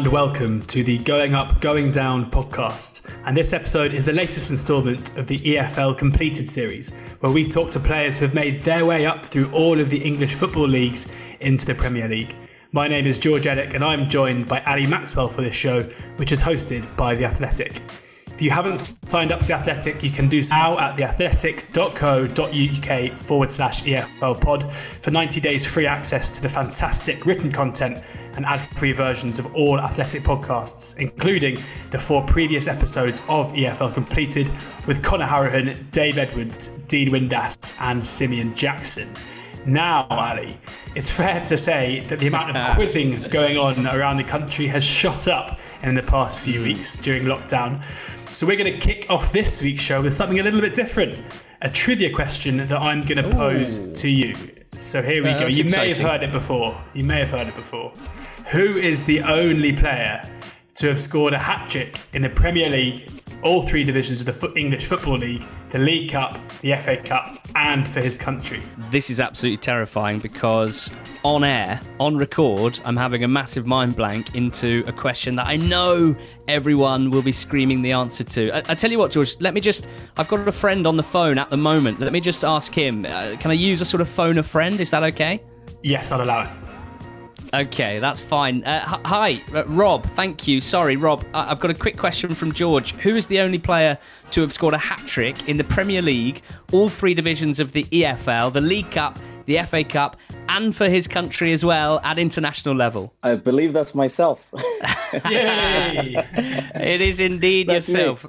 and welcome to the Going Up, Going Down podcast. And this episode is the latest instalment of the EFL Completed series, where we talk to players who have made their way up through all of the English football leagues into the Premier League. My name is George Elek, and I'm joined by Ali Maxwell for this show, which is hosted by The Athletic. If you haven't signed up to The Athletic, you can do so now at theathletic.co.uk forward slash EFL pod for 90 days free access to the fantastic written content and ad free versions of all Athletic podcasts, including the four previous episodes of EFL Completed with Conor Hourihane, Dave Edwards, Dean Windass, and Simeon Jackson. Now, Ali, it's fair to say that the amount of quizzing going on around the country has shot up in the past few mm. weeks during lockdown. So we're going to kick off this week's show with something a little bit different. A trivia question that I'm going to pose to you. So here we Uh, go. You may have heard it before. You may have heard it before. Who is the only player to have scored a hat trick in the Premier League, all three divisions of the English Football League, the League Cup, the FA Cup, and for his country? This is absolutely terrifying because on air, on record, I'm having a massive mind blank into a question that I know everyone will be screaming the answer to. I, I tell you what, George, let me just. I've got a friend on the phone at the moment. Let me just ask him. Uh, can I use a sort of phone a friend? Is that okay? Yes, I'll allow it. Okay, that's fine. Uh, hi, uh, Rob. Thank you. Sorry, Rob. I- I've got a quick question from George. Who is the only player to have scored a hat trick in the Premier League, all three divisions of the EFL, the League Cup, the FA Cup, and for his country as well at international level? I believe that's myself. Yay! It is indeed That's yourself,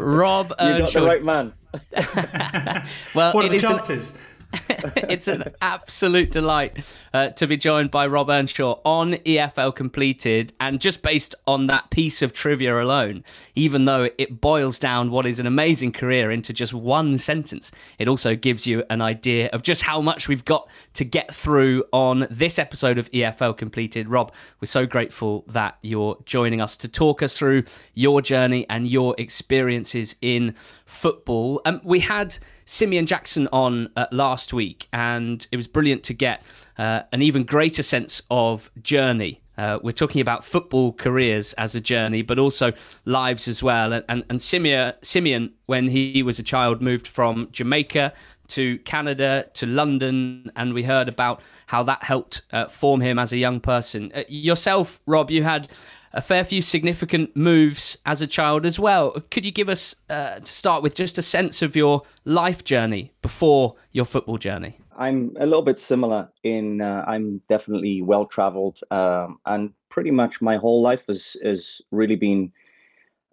Rob you got the right man. Well, what are it the is an chances? it's an absolute delight uh, to be joined by Rob Earnshaw on EFL Completed. And just based on that piece of trivia alone, even though it boils down what is an amazing career into just one sentence, it also gives you an idea of just how much we've got to get through on this episode of EFL Completed. Rob, we're so grateful that you're joining us to talk us through your journey and your experiences in football. Um, we had Simeon Jackson on uh, last week, and it was brilliant to get uh, an even greater sense of journey. Uh, we're talking about football careers as a journey, but also lives as well. And, and, and Simeon, Simeon, when he was a child, moved from Jamaica to Canada to London, and we heard about how that helped uh, form him as a young person. Uh, yourself, Rob, you had a fair few significant moves as a child as well. Could you give us, uh, to start with, just a sense of your life journey before your football journey? I'm a little bit similar in uh, I'm definitely well traveled um, and pretty much my whole life has has really been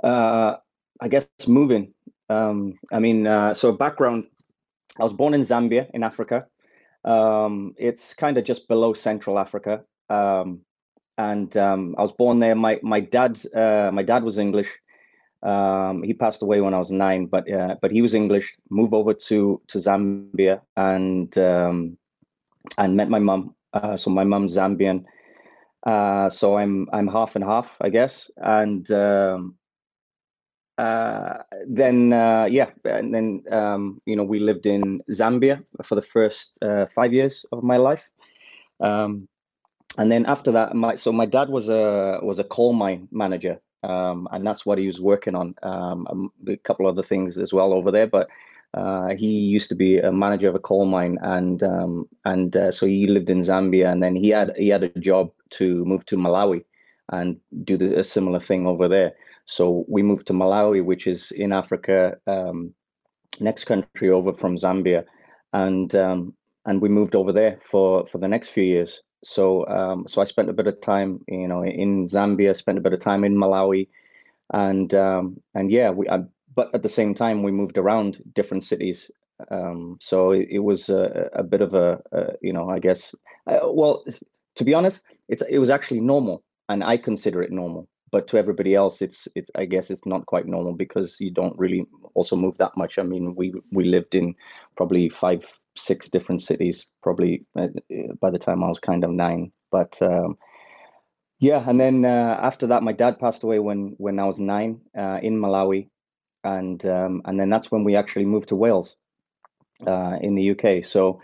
uh, I guess moving. Um, I mean, uh, so background. I was born in Zambia in Africa. Um, it's kind of just below Central Africa, um, and um, I was born there. My my dad uh, my dad was English. Um, he passed away when I was nine, but uh, but he was English. Moved over to to Zambia and um, and met my mum. Uh, so my mum's Zambian. Uh, so I'm I'm half and half, I guess. And um, uh, then uh, yeah, and then um, you know we lived in Zambia for the first five years of my life. Um, and then after that, my so my dad was a was a coal mine manager, um, and that's what he was working on. Um, a couple other things as well over there, but uh, he used to be a manager of a coal mine, and um, and uh, so he lived in Zambia, and then he had he had a job to move to Malawi and do the, a similar thing over there. So we moved to Malawi, which is in Africa, um, next country over from Zambia, and um, and we moved over there for for the next few years. So um, so I spent a bit of time, you know, in Zambia, spent a bit of time in Malawi, and um, and yeah, we. I, but at the same time, we moved around different cities. Um, so it, it was a, a bit of a, a you know, I guess. Uh, well, to be honest, it's it was actually normal, and I consider it normal. But to everybody else, it's it's I guess it's not quite normal because you don't really also move that much. I mean, we we lived in probably five six different cities probably uh, by the time I was kind of nine. But um, yeah, and then uh, after that, my dad passed away when when I was nine uh, in Malawi, and um, and then that's when we actually moved to Wales uh, in the UK. So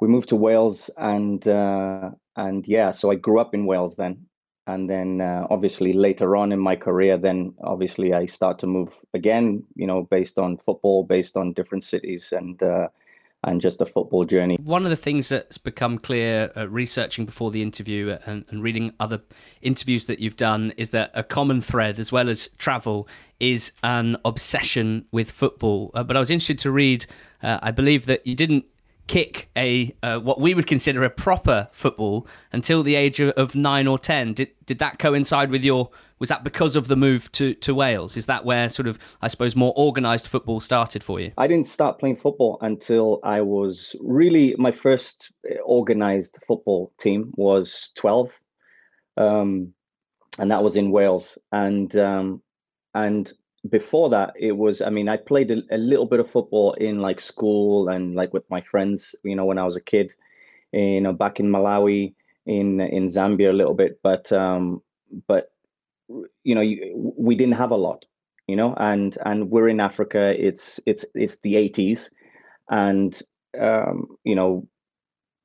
we moved to Wales, and uh, and yeah, so I grew up in Wales then, and then uh, obviously later on in my career, then obviously I start to move again. You know, based on football, based on different cities, and uh, and just a football journey. One of the things that's become clear uh, researching before the interview and, and, reading other interviews that you've done is that a common thread, as well as travel, is an obsession with football. Uh, but I was interested to read, uh, I believe that you didn't kick a uh, what we would consider a proper football until the age of, nine or ten. Did did that coincide with your? Was that because of the move to to Wales? Is that where sort of I suppose more organised football started for you? I didn't start playing football until I was really my first uh, organised football team was twelve, um, and that was in Wales. And um, and before that it was i mean i played a, a, little bit of football in like school and like with my friends you know when i was a kid you know back in malawi in in zambia a little bit but um but you know you, we didn't have a lot you know and and we're in africa it's it's it's the 80s and um you know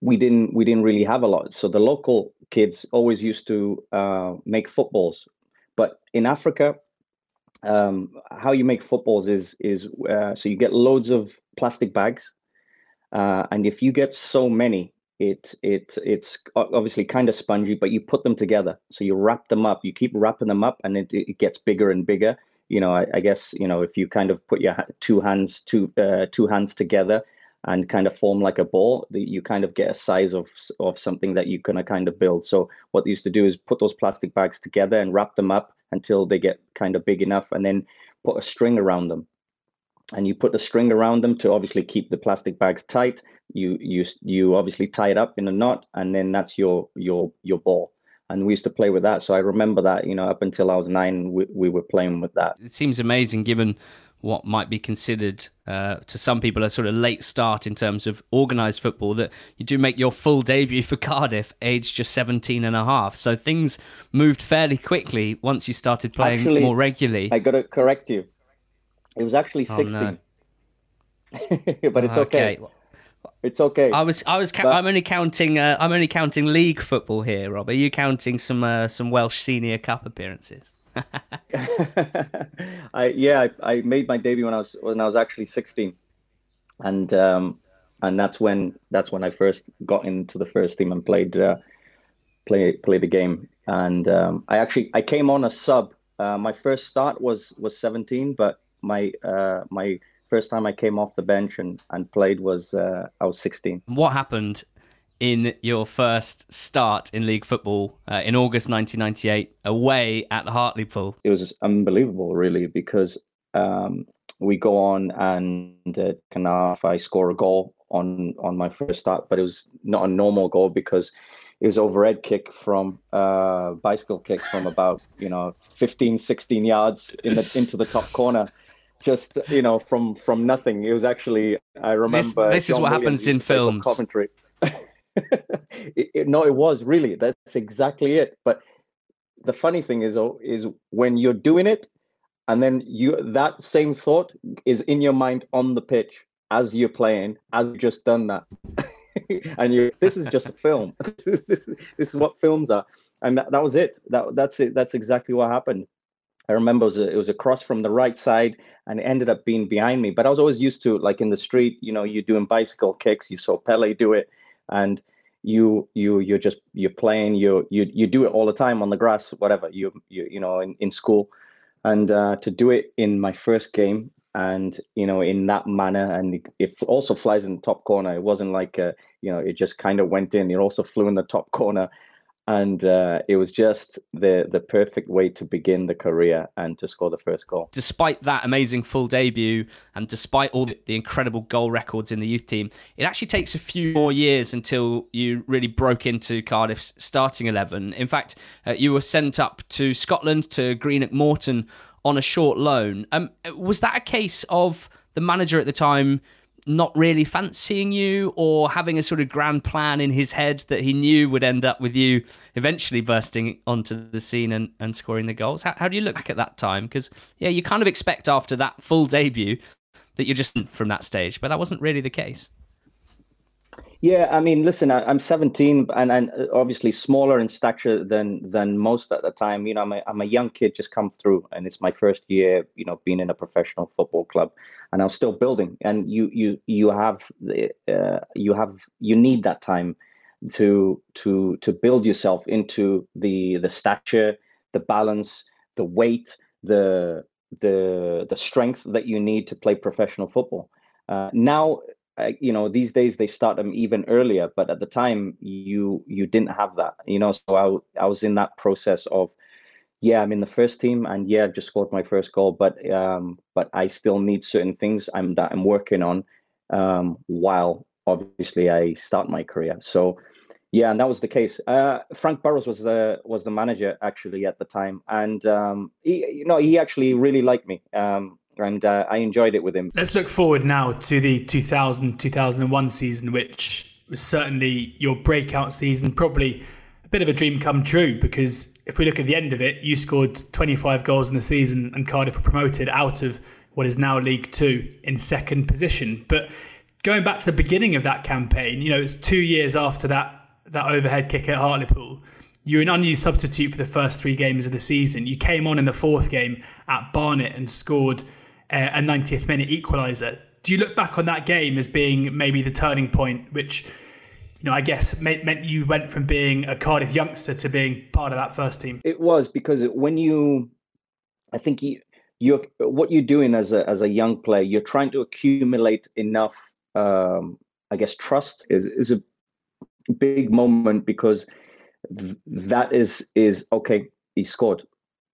we didn't we didn't really have a lot. So the local kids always used to uh make footballs. But in africa um, how you make footballs is is uh, so you get loads of plastic bags, uh, and if you get so many, it it it's obviously kind of spongy, but you put them together. So you wrap them up. You keep wrapping them up, and it, it gets bigger and bigger. You know, I, I guess you know if you kind of put your two hands two uh, two hands together and kind of form like a ball, you kind of get a size of of something that you can kind of build. So what they used to do is put those plastic bags together and wrap them up until they get kind of big enough and then put a string around them. And you put the string around them to obviously keep the plastic bags tight. You you you obviously tie it up in a knot and then that's your your your ball. And we used to play with that so i remember that you know up until i was nine we, we were playing with that. It seems amazing given what might be considered uh, to some people a sort of late start in terms of organised football that you do make your full debut for Cardiff aged just 17 and a half. So things moved fairly quickly once you started playing actually, more regularly. I got to correct you. It was actually 16. Oh, no. but it's okay. okay. It's okay. I was, I was, but... I'm only counting, uh, I'm only counting league football here, Rob. Are you counting some, uh, some Welsh Senior Cup appearances? I yeah, I, I, made my debut when I was when I was actually 16, and um, and that's when that's when I first got into the first team and played uh, play played the game. And um, I actually I came on a sub. Uh, my first start was was 17, but my uh, my first time I came off the bench and, and played was uh, I was 16. What happened in your first start in league football uh, in August 1998 away at Hartlepool? It was unbelievable, really, because um, we go on and uh, I score a goal on on my first start, but it was not a normal goal because it was overhead kick from uh, bicycle kick from about you know 15 16 yards in the into the top corner. Just you know from from nothing. It was actually i remember this, this is what Williams happens in films. Coventry it, it, no, it was really. That's exactly it. But the funny thing is, oh, is when you're doing it, and then you that same thought is in your mind on the pitch as you're playing, as you've just done that. and you this is just a film this, this, is what films are and that, that was it that that's it that's exactly what happened i remember it was, a, it was a cross from the right side and it ended up being behind me but i was always used to like in the street you know you're doing bicycle kicks you saw pele do it and you you you're just you're playing you you you do it all the time on the grass whatever you you you know in, in school. And uh, to do it in my first game and you know in that manner and it also flies in the top corner. It wasn't like uh, you know it just kind of went in. It also flew in the top corner and uh, it was just the the perfect way to begin the career and to score the first goal. Despite that amazing full debut, and despite all the incredible goal records in the youth team, it actually takes a few more years until you really broke into Cardiff's starting eleven. In fact, uh, you were sent up to Scotland to Greenock Morton on a short loan. Um, was that a case of the manager at the time? Not really fancying you or having a sort of grand plan in his head that he knew would end up with you eventually bursting onto the scene and, and scoring the goals? How, how do you look back at that time? Because, yeah, you kind of expect after that full debut that you're just from that stage, but that wasn't really the case. Yeah, I mean, listen, I, am 17 and, and obviously smaller in stature than than most at the time. You know, I'm a, I'm a young kid just come through, and it's my first year, you know, being in a professional football club, and I'm still building. And you you you have uh, you have you need that time to to to build yourself into the the stature, the balance, the weight, the the the strength that you need to play professional football. Uh, now you know these days they start them even earlier but at the time you you didn't have that you know? So i, I was in that process of yeah i'm in the first team and yeah i've just scored my first goal but um but i still need certain things i'm that i'm working on um while obviously i start my career. So yeah and that was the case. Uh frank burrows was the was the manager actually at the time and um he you know he actually really liked me. Um and uh, I enjoyed it with him. Let's look forward now to the 2000 2001 season, which was certainly your breakout season, probably a bit of a dream come true because if we look at the end of it, you scored 25 goals in the season and Cardiff were promoted out of what is now League Two in second position. But going back to the beginning of that campaign, you know, it's two years after that that overhead kick at Hartlepool. You were an unused substitute for the first three games of the season. You came on in the fourth game at Barnet and scored a 90th minute equaliser. Do you look back on that game as being maybe the turning point, which you know, I guess meant, you went from being a Cardiff youngster to being part of that first team. It was because when you, I think you, you're what you're doing as a as a young player, you're trying to accumulate enough, um, I guess, trust is is a big moment because th- that is is okay. He scored,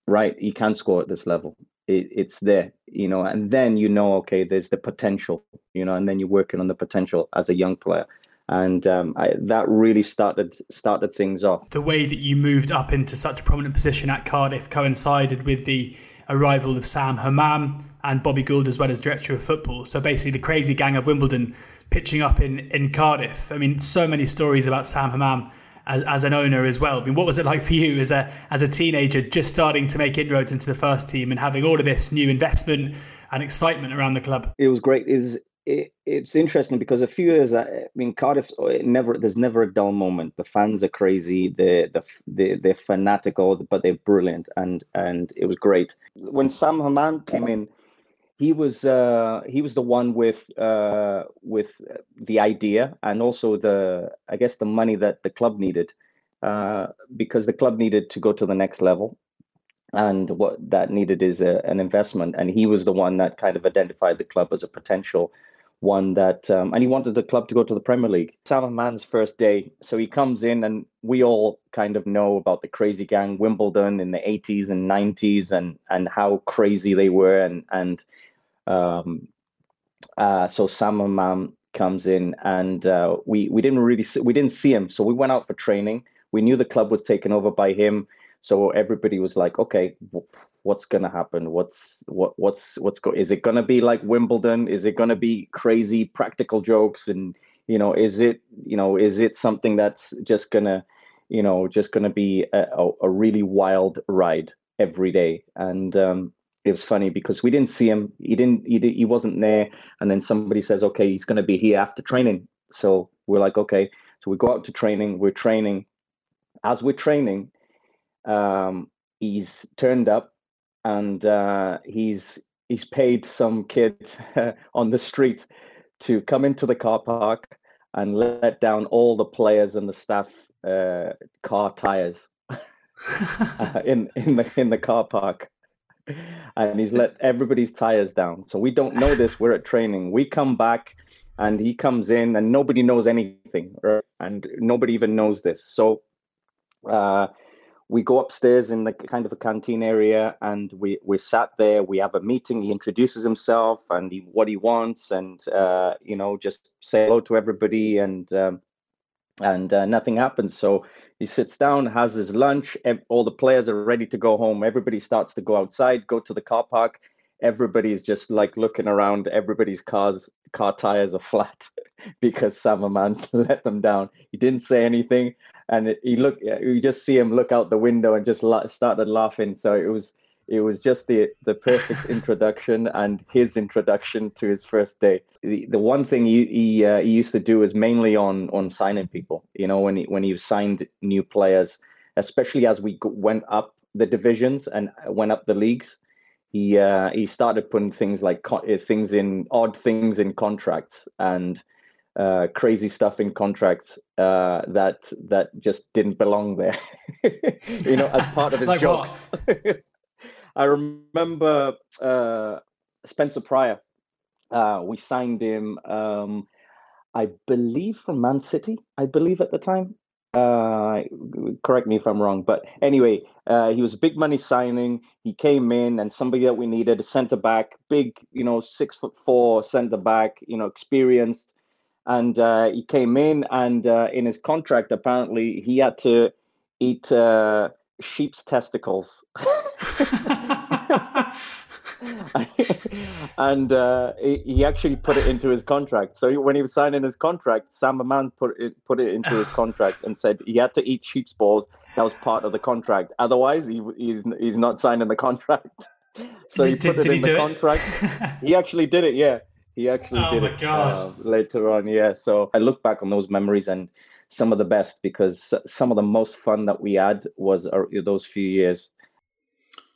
right? He can score at this level it, it's there you know and then you know okay there's the potential you know and then you're working on the potential as a young player and um, I, that really started started things off. The way that you moved up into such a prominent position at Cardiff coincided with the arrival of Sam Hammam and Bobby Gould as well as director of football. So basically, the crazy gang of Wimbledon pitching up in in Cardiff. I mean, so many stories about Sam Hammam as, as an owner as well. I mean, what was it like for you as a as a teenager, just starting to make inroads into the first team and having all of this new investment and excitement around the club? It was great. Is it, it's interesting because a few years, I mean, Cardiff oh, never there's never a dull moment. The fans are crazy. They're, they're, they're fanatical, but they're brilliant, and and it was great when Sam Hammam came in he was uh, he was the one with uh, with the idea and also the I guess the money that the club needed uh, because the club needed to go to the next level. And what that needed is a, an investment. And he was the one that kind of identified the club as a potential one that um, and he wanted the club to go to the Premier League. Sam Man's first day, so he comes in and we all kind of know about the crazy gang Wimbledon in the 80s and 90s and and how crazy they were and and um, uh, so Sam Hammam comes in and uh, we we didn't really see, we didn't see him, so we went out for training. We knew the club was taken over by him, so everybody was like, okay. What's gonna happen? What's what? What's what's go? Is it gonna be like Wimbledon? Is it gonna be crazy practical jokes and you know is it you know is it something that's just gonna you know just gonna be a, a, a really wild ride every day and um it was funny because we didn't see him. He didn't. He, he wasn't there. And then somebody says, "Okay, he's going to be here after training." So we're like, "Okay." So we go out to training. We're training. As we're training, um, he's turned up, and uh, he's he's paid some kid on the street to come into the car park and let down all the players and the staff uh, car tires uh, in in the in the car park and he's let everybody's tires down. So we don't know this. We're at training. We come back and he comes in and nobody knows anything, right? And nobody even knows this. So uh, we go upstairs in the kind of a canteen area and we we sat there. We have a meeting. He introduces himself and he, what he wants, and uh, you know, just say hello to everybody and. Um, and uh, nothing happens. So he sits down, has his lunch. All the players are ready to go home. Everybody starts to go outside, go to the car park. Everybody's just like looking around. Everybody's cars, car tires are flat because Sam Hammam let them down. He didn't say anything, and he looked. You just see him look out the window and just la- started laughing. So it was it was just the the perfect introduction and his introduction to his first day. The, the one thing he he, uh, he used to do is mainly on on signing people. You know, when he when he signed new players, especially as we went up the divisions and went up the leagues, he uh, he started putting things like co- uh, things in odd things in contracts and uh, crazy stuff in contracts uh, that that just didn't belong there. you know, as part of his like jokes. I remember uh, Spencer Prior. Uh, we signed him, um, I believe, from Man City. I believe at the time. Uh, correct me if I'm wrong, but anyway, uh, he was a big money signing. He came in, and somebody that we needed, a centre back, big, you know, six foot four centre back, you know, experienced, and uh, he came in, and uh, in his contract, apparently, he had to eat uh, sheep's testicles. and uh, he, he, actually put it into his contract. So when he was signing his contract, Sam Hammam put it put it into his contract and said he had to eat sheep's balls. That was part of the contract. Otherwise, he, he's he's not signing the contract. So did, he put did, it in the contract. he actually did it. Yeah, he actually oh did it uh, later on. Yeah. So I look back on those memories and some of the best because some of the most fun that we had was uh, those few years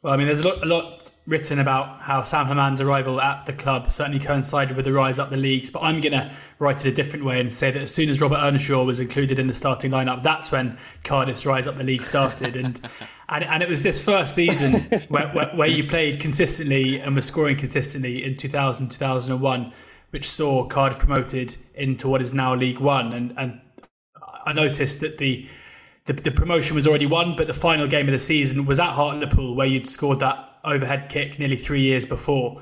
well, I mean, there's a lot, a lot, written about how Sam Hammam's arrival at the club certainly coincided with the rise up the leagues, but I'm going to write it a different way and say that as soon as Robert Earnshaw was included in the starting lineup, that's when Cardiff's rise up the league started. And and, and it was this first season where, where, where you played consistently and were scoring consistently in 2000, 2001, which saw Cardiff promoted into what is now League One. And, and I noticed that the the, the promotion was already won, but the final game of the season was at Hartlepool, where you'd scored that overhead kick nearly three years before,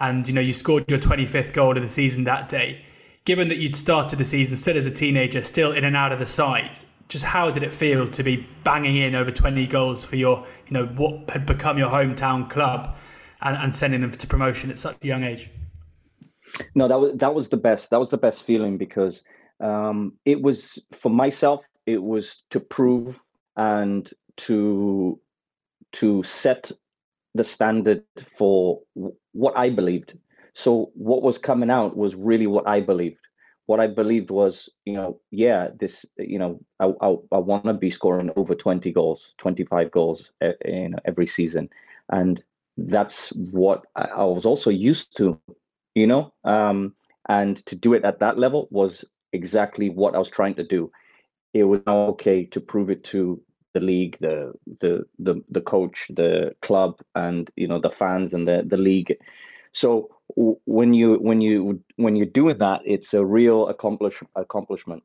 and you know you scored your 25th goal of the season that day. Given that you'd started the season still as a teenager, still in and out of the side, just how did it feel to be banging in over 20 goals for your, you know, what had become your hometown club, and, and sending them to promotion at such a young age? No, that was that was the best. That was the best feeling because um, it was for myself it was to prove and to to set the standard for what I believed. So what was coming out was really what I believed. What I believed was, you know, yeah, this, you know, I I, I want to be scoring over twenty goals, twenty five goals, in every season, and that's what I, was also used to, you know, um, and to do it at that level was exactly what I was trying to do it was okay to prove it to the league, the the the the coach, the club, and you know the fans and the the league. So when you when you when you're doing that, it's a real accomplish accomplishment,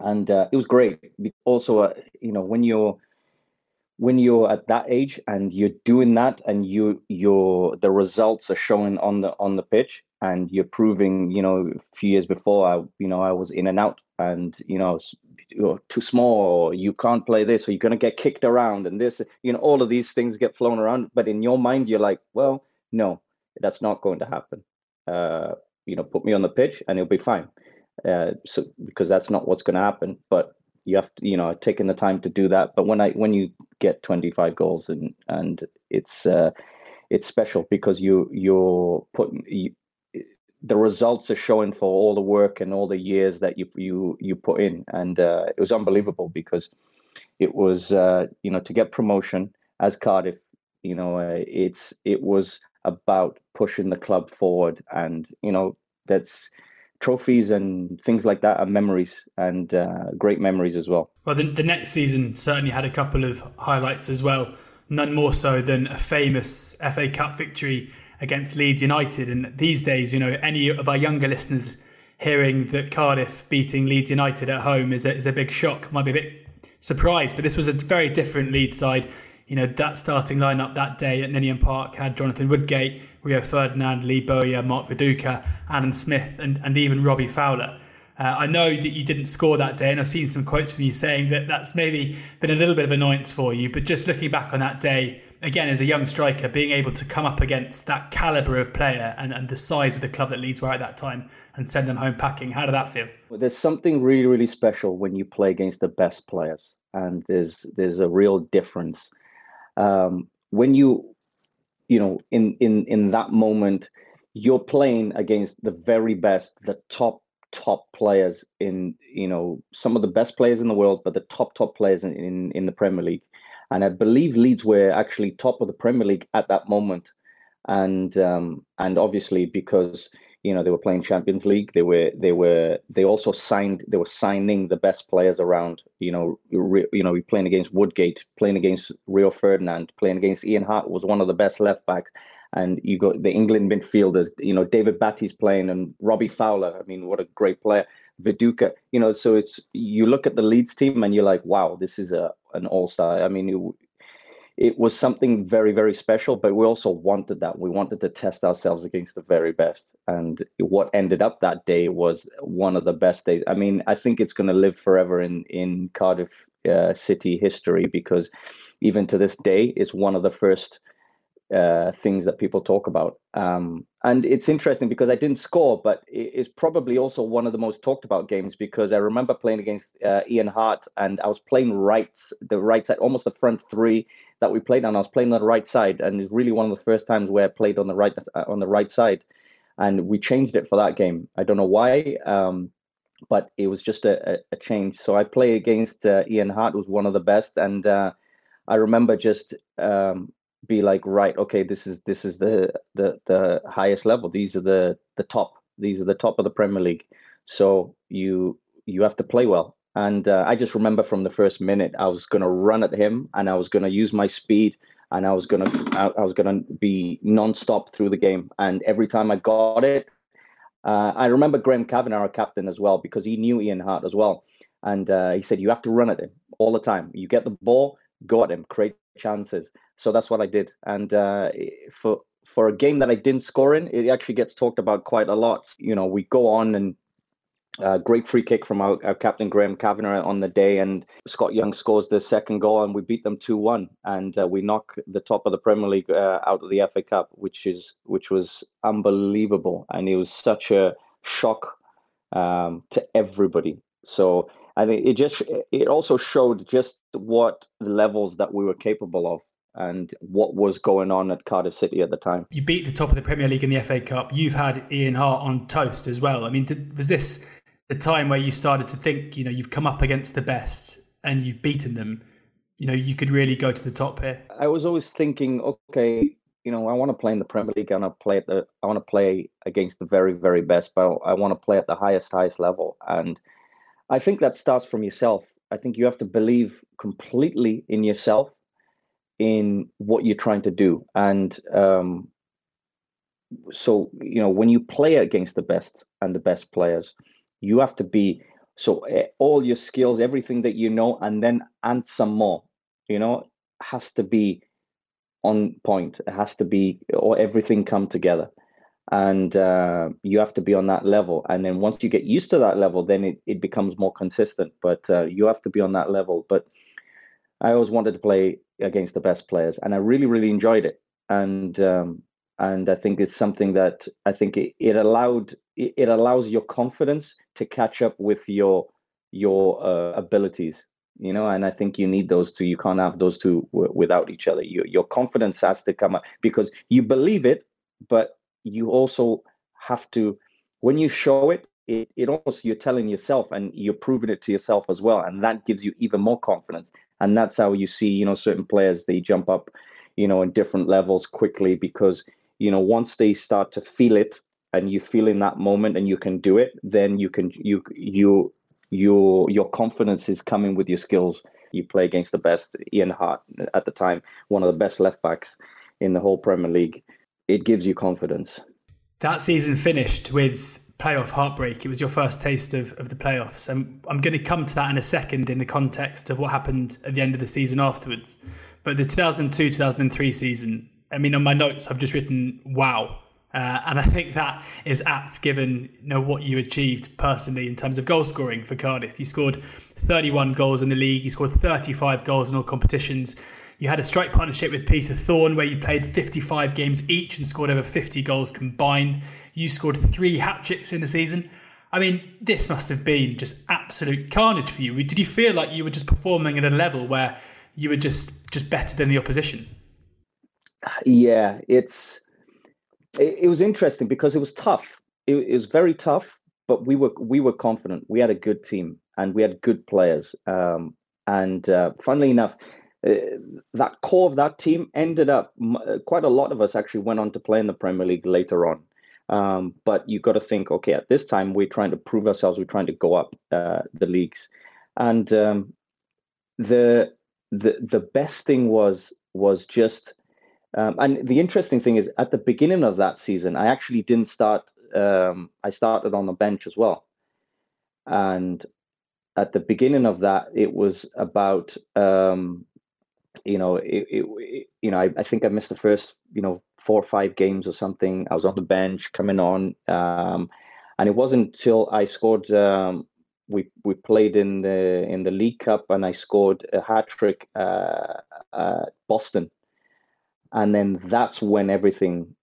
and uh, it was great. Also, uh, you know when you're when you're at that age and you're doing that and you your the results are showing on the on the pitch and you're proving you know a few years before i you know i was in and out and you know you're too small or you can't play this or you're going to get kicked around and this you know all of these things get flown around but in your mind you're like well no that's not going to happen. Uh, you know put me on the pitch and it'll be fine. Uh, so because that's not what's going to happen but you have to you know taking the time to do that but when i when you get 25 goals and and it's uh it's special because you you're putting you, the results are showing for all the work and all the years that you you you put in, and uh, it was unbelievable because it was uh, you know to get promotion as Cardiff, you know uh, it's it was about pushing the club forward, and you know that's trophies and things like that are memories and uh, great memories as well. Well, the, the next season certainly had a couple of highlights as well. None more so than a famous FA Cup victory against Leeds United. And these days, you know, any of our younger listeners hearing that Cardiff beating Leeds United at home is a, is a big shock, might be a bit surprised. But this was a very different Leeds side. You know, that starting lineup that day at Ninian Park had Jonathan Woodgate, Rio Ferdinand, Lee Bowyer, Mark Viduka, Alan Smith, and, and even Robbie Fowler. Uh, I know that you didn't score that day, and I've seen some quotes from you saying that that's maybe been a little bit of annoyance for you. But just looking back on that day, again, as a young striker, being able to come up against that caliber of player and, and the size of the club that Leeds were at that time and send them home packing, how did that feel? Well, there's something really, really special when you play against the best players, and there's there's a real difference. Um, when you you know, in in in that moment, you're playing against the very best, the top top players in you know some of the best players in the world, but the top top players in in, in the Premier League. And I believe Leeds were actually top of the Premier League at that moment, and um, and obviously because you know they were playing Champions League. They were they were they also signed they were signing the best players around. You know re, you know playing against Woodgate, playing against Rio Ferdinand, playing against Ian Harte was one of the best left backs. And you got the England midfielders. You know David Batty's playing and Robbie Fowler. I mean, what a great player. Viduka. You know, so it's you look at the Leeds team and you're like, wow, this is a an all star. I mean, it was something very very special but we also wanted that we wanted to test ourselves against the very best and what ended up that day was one of the best days i mean i think it's going to live forever in in cardiff uh, city history because even to this day it's one of the first uh, things that people talk about. Um, and it's interesting because I didn't score, but it's probably also one of the most talked about games because I remember playing against uh, Ian Harte and I was playing right, the right side, almost the front three that we played on. I was playing on the right side, and it's really one of the first times where I played on the right uh, on the right side. And we changed it for that game. I don't know why. Um, but it was just a, a, change. So I play against uh, Ian Harte, was one of the best, and uh, I remember just um, be like right okay this is this is the the the highest level. These are the the top these are the top of the premier league. So you you have to play well. And uh, i just remember from the first minute i was going to run at him and i was going to use my speed and i was going to I, was going to be non-stop through the game. And every time i got it uh, i remember graham kavanagh our captain as well because he knew ian harte as well. And uh, he said you have to run at him all the time. You get the ball go at him. Create chances. So that's what I did. And uh, for for a game that I didn't score in, it actually gets talked about quite a lot. You know, we go on and uh, great free kick from our, our, captain Graham Kavanagh on the day, and Scott Young scores the second goal, and we beat them two one, and uh, we knock the top of the Premier League uh, out of the FA Cup, which is which was unbelievable, and it was such a shock um, to everybody. So I think it just it also showed just what the levels that we were capable of and what was going on at Cardiff City at the time. You beat the top of the Premier League in the FA Cup. You've had Ian Harte on toast as well. I mean, did, was this the time where you started to think, you know, you've come up against the best and you've beaten them? You know, you could really go to the top here. I was always thinking, okay, you know, I want to play in the Premier League. And I want to play at the, I want to play against the very, very best, but I want to play at the highest, highest level. And I think that starts from yourself. I think you have to believe completely in yourself, in what you're trying to do, and um, so you know when you play against the best and the best players, you have to be so eh, all your skills, everything that you know, and then and some more, you know, has to be on point. It has to be or everything come together and uh, you have to be on that level. And then once you get used to that level then it, it becomes more consistent but uh, you have to be on that level. But i always wanted to play against the best players and i really really enjoyed it. And um, and i think it's something that i think it, it allowed it, it allows your confidence to catch up with your your uh, abilities you know? And i think you need those two. You can't have those two w- without each other. You, your confidence has to come up because you believe it but you also have to when you show it it, it almost you're telling yourself and you're proving it to yourself as well and that gives you even more confidence. And that's how you see you know certain players they jump up you know in different levels quickly because you know once they start to feel it and you feel in that moment and you can do it then you can you you your your confidence is coming with your skills. You play against the best ian harte at the time one of the best left backs in the whole premier league it gives you confidence. That season finished with playoff heartbreak. It was your first taste of, of the playoffs. And I'm going to come to that in a second in the context of what happened at the end of the season afterwards. But the 2002 2003 season, I mean, on my notes, I've just written, wow. Uh, and I think that is apt given you know what you achieved personally in terms of goal scoring for Cardiff. You scored 31 goals in the league, you scored 35 goals in all competitions. You had a strike partnership with Peter Thorne where you played 55 games each and scored over 50 goals combined. You scored three hat tricks in the season. I mean, this must have been just absolute carnage for you. Did you feel like you were just performing at a level where you were just just better than the opposition? Yeah, it's it, it was interesting because it was tough. It, it, was very tough, but we were we were confident. We had a good team and we had good players. Um, and uh, funnily enough, that core of that team ended up uh, quite a lot of us actually went on to play in the Premier League later on. Um, but you've got to think, okay, at this time we're trying to prove ourselves. We're trying to go up uh, the leagues, and um, the the the best thing was was just um, and the interesting thing is, at the beginning of that season, I actually didn't start. Um, I started on the bench as well, and at the beginning of that, it was about um, you know, it, it, you know, I, I, think I missed the first you know four or five games or something. I was on the bench coming on, um, and it wasn't until I scored. Um, we we played in the in the League Cup, and I scored a hat trick uh, uh, Boston and then that's when everything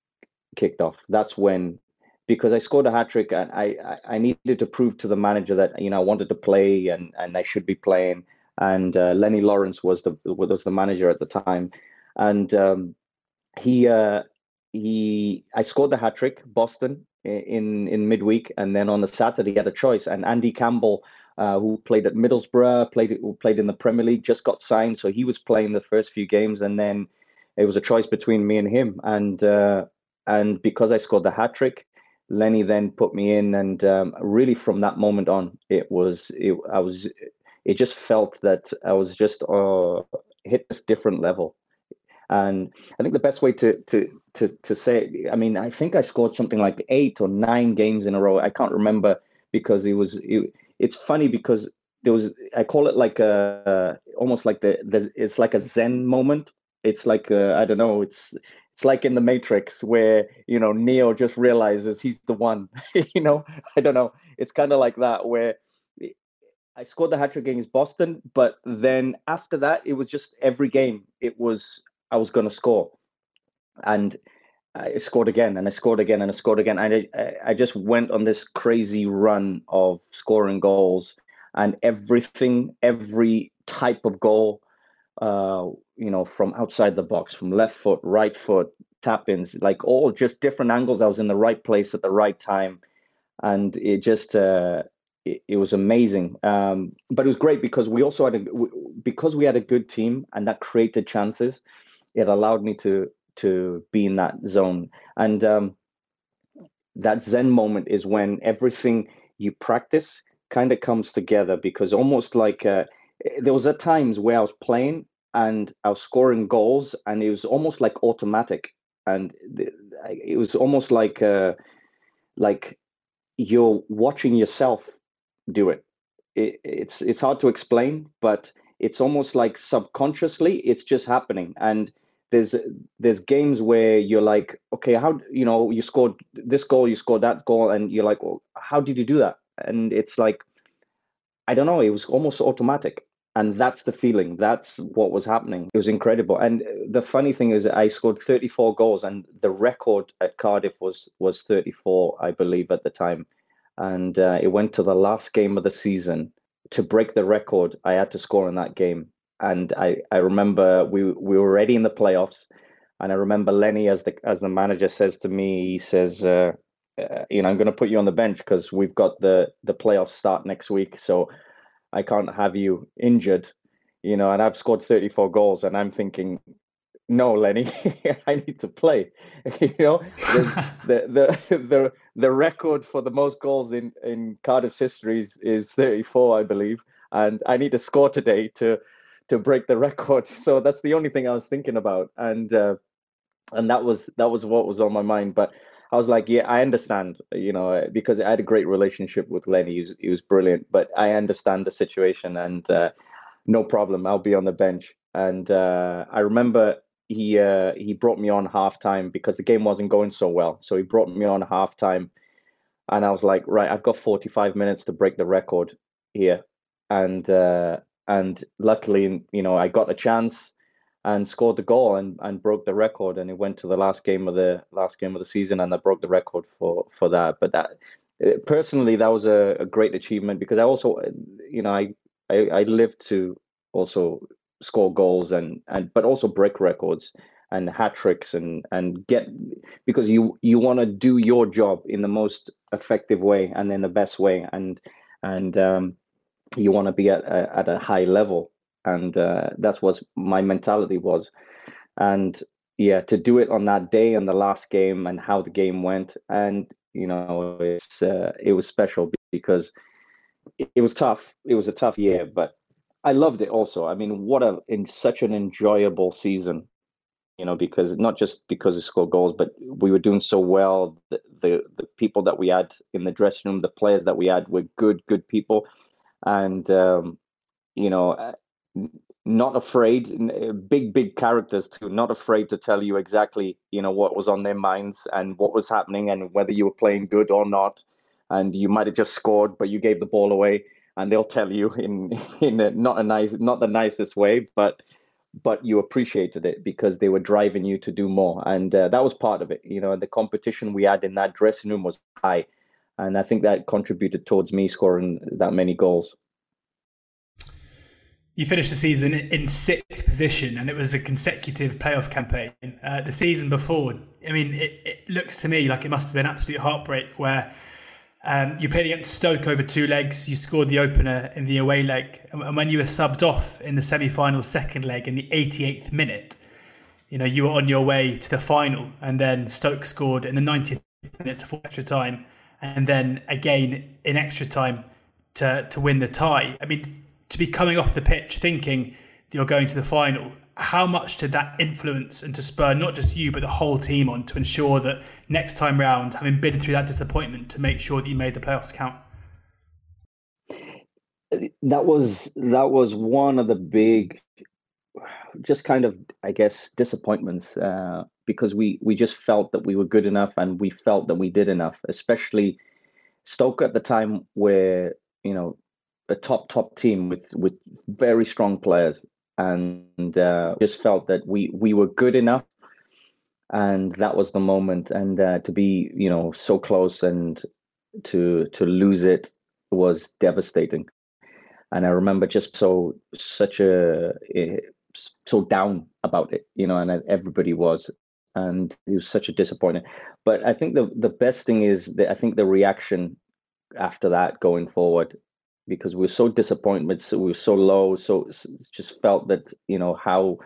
kicked off. That's when because I scored a hat trick and I, I, I needed to prove to the manager that you know I wanted to play and and I should be playing. And uh, Lennie Lawrence was the was the manager at the time, and um, he uh, he I scored the hat trick Boston in in midweek, and then on the Saturday he had a choice, and Andy Campbell. Uh, who played at Middlesbrough, played played in the Premier League, just got signed, so he was playing the first few games, and then it was a choice between me and him. And uh, and because I scored the hat trick, Lennie then put me in, and um, really from that moment on, it was it, I was it just felt that I was just uh, hit this different level. And I think the best way to to to to say, I mean, I think I scored something like eight or nine games in a row. I can't remember because it was. It, it's funny because there was. I call it like a almost like the, the it's like a Zen moment it's like uh, I don't know. It's it's like in the Matrix where you know Neo just realizes he's the one. you know, I don't know. It's kind of like that where I scored the hat trick against Boston, but then after that, it was just every game. It was I was going to score, and I scored again, and I scored again, and I scored again. And I, I just went on this crazy run of scoring goals, and everything, every type of goal uh, you know, from outside the box, from left foot, right foot, tap ins, like all just different angles. I was in the right place at the right time. And it just, uh, it, it was amazing. Um, but it was great because we also had a, because we had a good team and that created chances, it allowed me to, to be in that zone. And um, that Zen moment is when everything you practice kind of comes together because almost like, uh, there was at times where I was playing and I was scoring goals, and it was almost like automatic, and it was almost like uh, like you're watching yourself do it. it. It's it's hard to explain, but it's almost like subconsciously it's just happening, and there's there's games where you're like, okay, how you know you scored this goal, you scored that goal, and you're like, well, how did you do that? And it's like, I don't know, it was almost automatic and that's the feeling that's what was happening it was incredible and uh, the funny thing is i scored 34 goals and the record at cardiff was was 34 i believe at the time and uh, it went to the last game of the season. To break the record i had to score in that game. And i i remember we we were already in the playoffs. And i remember lennie as the as the manager says to me he says uh, uh, you know i'm going to put you on the bench because we've got the the playoffs start next week so I can't have you injured, you know, and I've scored 34 goals and I'm thinking, no, Lennie, I need to play. you know, the, the the the record for the most goals in in Cardiff's history is, is 34, I believe, and I need to score today to to break the record. So that's the only thing I was thinking about, and uh, and that was that was what was on my mind. But I was like, yeah, I understand, you know, because I had a great relationship with Lennie. He was, he was brilliant, but I understand the situation and uh, no problem. I'll be on the bench. And uh, I remember he uh, he brought me on halftime because the game wasn't going so well. So he brought me on halftime, and I was like, right, I've got 45 minutes to break the record here, and uh, and luckily, you know, I got a chance and scored the goal and, and broke the record. And it went to the last game of the last game of the season and I broke the record for for that. But that uh, personally that was a, a great achievement because I also you know I, I I lived to also score goals and and but also break records and hat tricks and and get because you you want to do your job in the most effective way and in the best way and and um, you want to be at a, at a high level. And uh, that's what my mentality was. And yeah to do it on that day and the last game and how the game went and you know it's uh, it was special because it was tough. It was a tough year but I loved it also. I mean, what a in such an enjoyable season, you know, because not just because we scored goals, but we were doing so well. The, the the people that we had in the dressing room, the players that we had were good, good people, and um, you know, uh, not afraid. Uh, big, big characters too. Not afraid to tell you exactly, you know, what was on their minds and what was happening, and whether you were playing good or not. And you might have just scored, but you gave the ball away and they'll tell you in in a, not a nice not the nicest way but but you appreciated it because they were driving you to do more. And uh, that was part of it you know the competition we had in that dressing room was high. And i think that contributed towards me scoring that many goals. You finished the season in sixth position, and it was a consecutive playoff campaign. Uh, the season before, I mean, it, it, looks to me like it must have been absolute heartbreak where um, you played against Stoke over two legs. You scored the opener in the away leg, and when you were subbed off in the semi-final second leg in the 88th minute, you know you were on your way to the final, and then Stoke scored in the 90th minute to full extra time, and then again in extra time to to win the tie. I mean, to be coming off the pitch thinking you're going to the final how much did that influence and to spur not just you but the whole team on to ensure that next time round, having been through that disappointment, to make sure that you made the playoffs count? That was that was one of the big, just kind of I guess disappointments uh, because we we just felt that we were good enough and we felt that we did enough, especially Stoke at the time where you know a top top team with with very strong players and uh, just felt that we we were good enough and that was the moment and uh, to be you know so close and to to lose it was devastating. And i remember just so such a, a so down about it you know and everybody was and it was such a disappointment. But i think the the best thing is that i think the reaction after that going forward because we were so disappointed so we were so low so just felt that you know how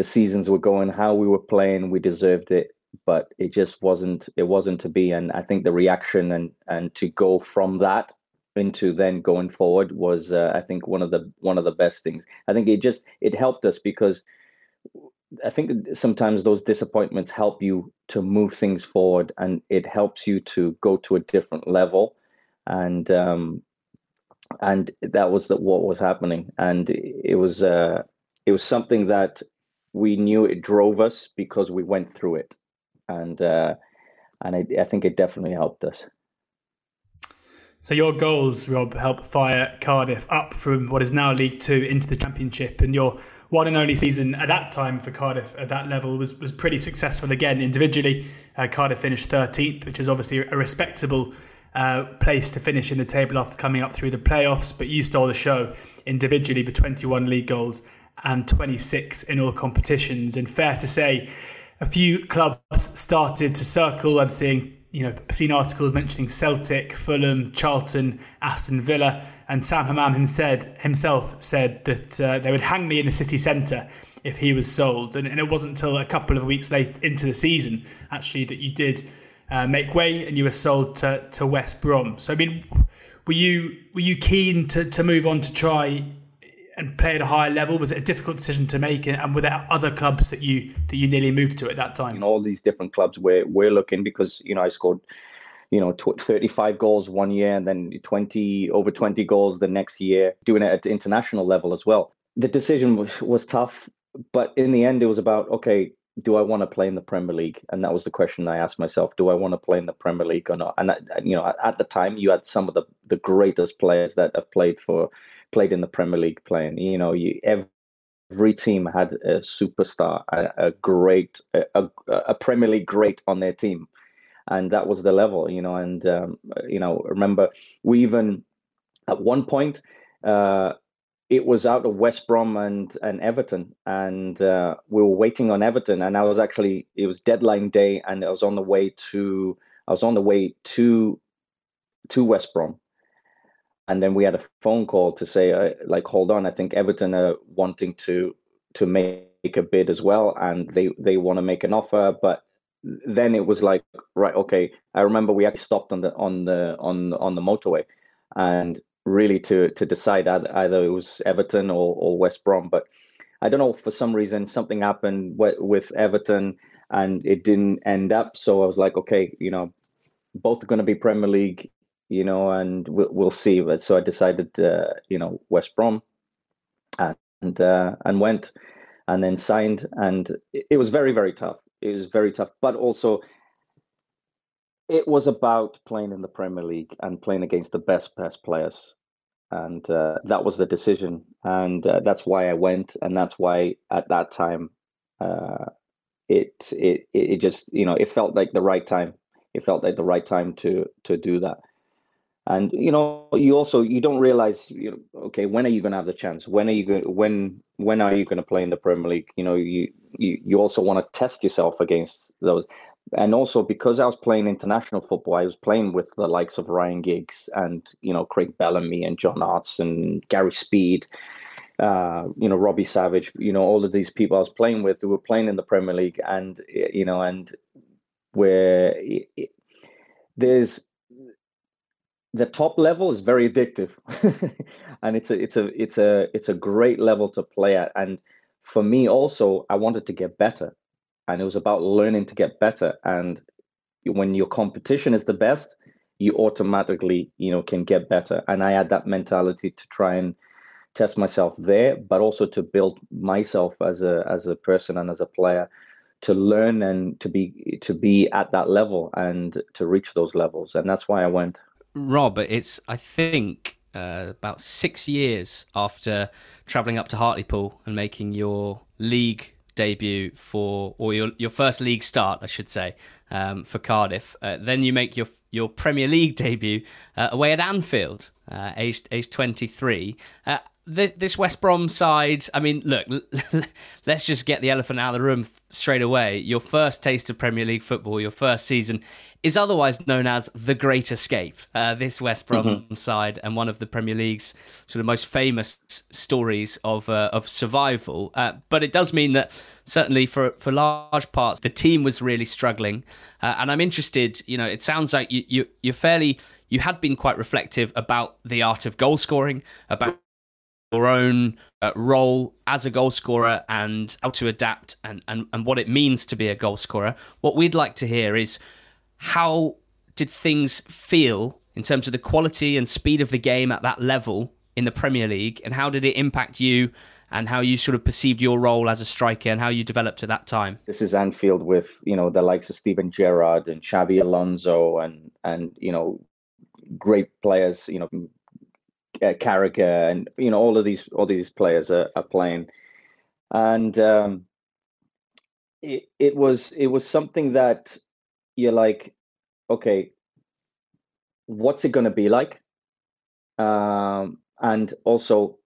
the seasons were going how we were playing we deserved it. But it just wasn't it wasn't to be. And i think the reaction and and to go from that into then going forward was uh, i think one of the one of the best things. I think it just it helped us because i think sometimes those disappointments help you to move things forward and it helps you to go to a different level. And um and that was the, what was happening. And it was uh it was something that we knew it drove us because we went through it. And uh and I, I think it definitely helped us. So your goals rob help fire cardiff up from what is now league two into the championship. And your one and only season at that time for Cardiff at that level was, was pretty successful again individually. Uh, Cardiff finished 13th, which is obviously a respectable uh, place to finish in the table after coming up through the playoffs, but you stole the show individually with 21 league goals and 26 in all competitions. And fair to say, a few clubs started to circle. I'm seeing, you know, seen articles mentioning Celtic, Fulham, Charlton, Aston Villa, and Sam Hammam himself said that uh, they would hang me in the city centre if he was sold. And, and, it wasn't until a couple of weeks late into the season, actually, that you did uh, make way, and you were sold to, to West Brom. So I mean, were you were you keen to, to move on to try and play at a higher level? Was it a difficult decision to make, and were there other clubs that you that you nearly moved to at that time? In all these different clubs where we're looking because you know I scored you know 35 goals one year and then 20 over 20 goals the next year doing it at the international level as well the decision was, was tough but in the end it was about okay do I want to play in the Premier League? And that was the question I asked myself: Do I want to play in the Premier League or not? And you know, at the time, you had some of the the greatest players that have played for played in the Premier League playing. You know, you every, every team had a superstar, a, a great, a, a, Premier League great on their team, and that was the level. You know, and um, you know, remember we even at one point. Uh, it was out of West Brom and and Everton, and uh, we were waiting on Everton. And I was actually it was deadline day, and I was on the way to I was on the way to to West Brom, and then we had a phone call to say uh, like, hold on, I think Everton are wanting to to make a bid as well, and they they want to make an offer, but then it was like right okay i remember we actually stopped on the on the on on the motorway and really to to decide either it was Everton or, or West Brom. But I don't know for some reason something happened with, with Everton and it didn't end up. So I was like, okay, you know, both are going to be Premier League, you know, and we'll we'll see. But so I decided, uh, you know, West Brom, and uh, and went, and then signed, and it, it was very very tough. It was very tough, but also it was about playing in the Premier League and playing against the best best players, and uh, that was the decision, and uh, that's why I went, and that's why at that time, uh, it it it just you know it felt like the right time. It felt like the right time to to do that, and you know you also you don't realize you know, okay when are you going to have the chance? When are you going when when are you going to play in the Premier League? You know you you, you also want to test yourself against those and also because I was playing international football, I was playing with the likes of Ryan Giggs and you know Craig Bellamy and John Hartson and Gary Speed, uh, you know Robbie Savage, you know all of these people I was playing with who were playing in the Premier League, and you know and where it, there's the top level is very addictive, and it's a it's a it's a it's a great level to play at, and for me also I wanted to get better. And it was about learning to get better. And when your competition is the best you automatically you know can get better. And i had that mentality to try and test myself there but also to build myself as a as a person and as a player to learn and to be to be at that level and to reach those levels. And that's why i went rob it's i think uh, about six years after traveling up to hartlepool and making your league debut for, or your your first league start, I should say, um, for Cardiff. Uh, then you make your your Premier League debut uh, away at Anfield, uh, aged age twenty three. This, this West Brom side, I mean, look, let's just get the elephant out of the room straight away. Your first taste of Premier League football, your first season, is otherwise known as the Great Escape. Uh, this West Brom mm-hmm. side and one of the Premier League's sort of most famous stories of uh, of survival. Uh, but it does mean that certainly for for large parts, the team was really struggling. Uh, and I'm interested. You know, it sounds like you, you you're fairly you had been quite reflective about the art of goal scoring, about your own uh, role as a goal scorer and how to adapt and, and, and what it means to be a goal scorer. What we'd like to hear is how did things feel in terms of the quality and speed of the game at that level in the Premier League, and how did it impact you and how you sort of perceived your role as a striker and how you developed at that time? This is Anfield with you know the likes of Steven Gerrard and Xabi Alonso and and you know great players, you know uh, Carragher and you know all of these all these players are, are playing, and um, it it was it was something that you're like, okay, what's it going to be like? Um, and also,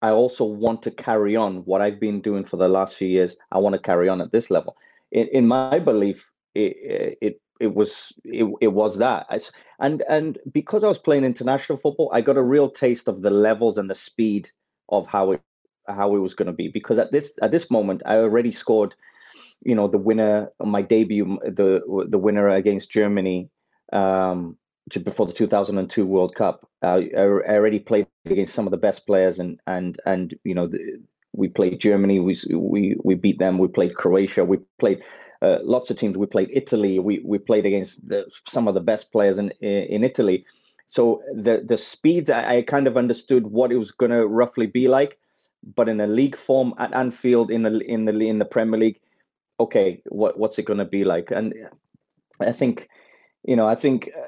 I also want to carry on what I've been doing for the last few years. I want to carry on at this level. In, in my belief, it, it it was it, it was that and and because I was playing international football, I got a real taste of the levels and the speed of how it how it was going to be. Because at this at this moment, I already scored you know the winner my debut the the winner against Germany um, before the 2002 World Cup. Uh, I already played against some of the best players and and and you know the, we played Germany. We we we beat them. We played Croatia. We played uh, lots of teams. We played Italy. We we played against the, some of the best players in in Italy. So the the speeds I, I kind of understood what it was going to roughly be like, but in a league form at Anfield in the in the in the Premier League, okay, what what's it going to be like? And I think, you know, I think uh,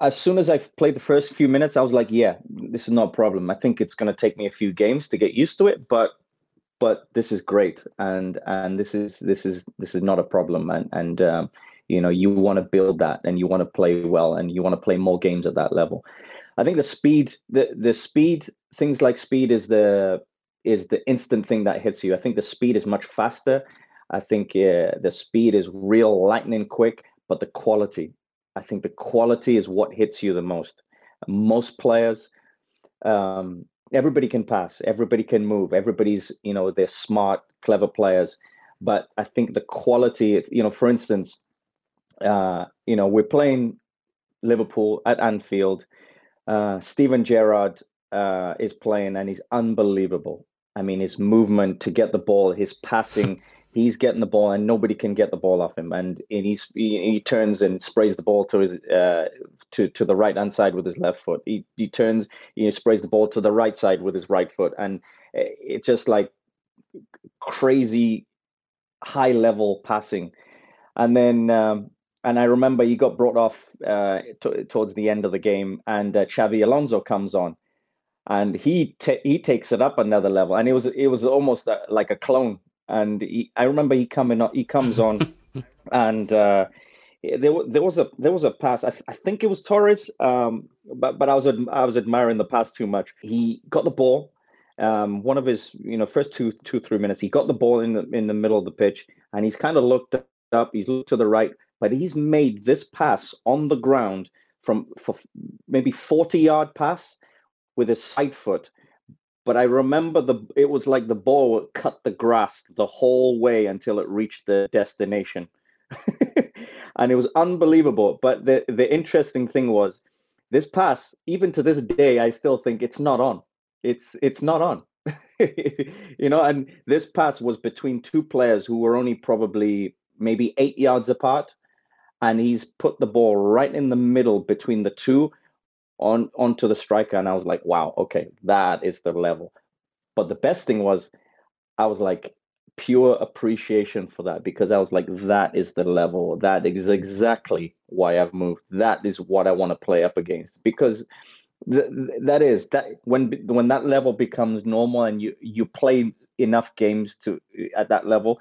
as soon as I played the first few minutes, I was like, yeah, this is not a problem. I think it's going to take me a few games to get used to it, but but this is great, and and this is this is this is not a problem, and and um, you know you want to build that, and you want to play well, and you want to play more games at that level. I think the speed, the the speed, things like speed is the is the instant thing that hits you. I think the speed is much faster. I think uh, the speed is real lightning quick, but the quality, I think the quality is what hits you the most. Most players, um, everybody can pass, everybody can move, everybody's you know they're smart, clever players, but I think the quality, you know, for instance, uh, you know, we're playing Liverpool at Anfield. Uh, Steven Gerrard uh, is playing and he's unbelievable. I mean, his movement to get the ball, his passing, he's getting the ball and nobody can get the ball off him. And, and he, he, turns and sprays the ball to his uh, to to the right hand side with his left foot. He he turns, he sprays the ball to the right side with his right foot, and it's just like crazy high level passing. And then um, and I remember he got brought off uh, t- towards the end of the game, and uh, Xabi Alonso comes on and he t- he takes it up another level, and it was it was almost a, like a clone. And he, I remember he coming he comes on, and uh, there there was a there was a pass. I, I think it was Torres, um, but but I was I was admiring the pass too much. He got the ball. Um, one of his you know first two two three minutes, he got the ball in the in the middle of the pitch, and he's kind of looked up. He's looked to the right, but he's made this pass on the ground from for maybe 40 yard pass with his side foot. But I remember the it was like the ball cut the grass the whole way until it reached the destination. and it was unbelievable. But the, the interesting thing was this pass, even to this day, I still think it's not on. It's it's not on. you know, and this pass was between two players who were only probably maybe eight yards apart. And he's put the ball right in the middle between the two on onto the striker, and I was like, wow, okay, that is the level. But the best thing was, I was like pure appreciation for that because I was like, that is the level. That is exactly why I've moved. That is what I want to play up against because th- that is that when when that level becomes normal and you you play enough games to at that level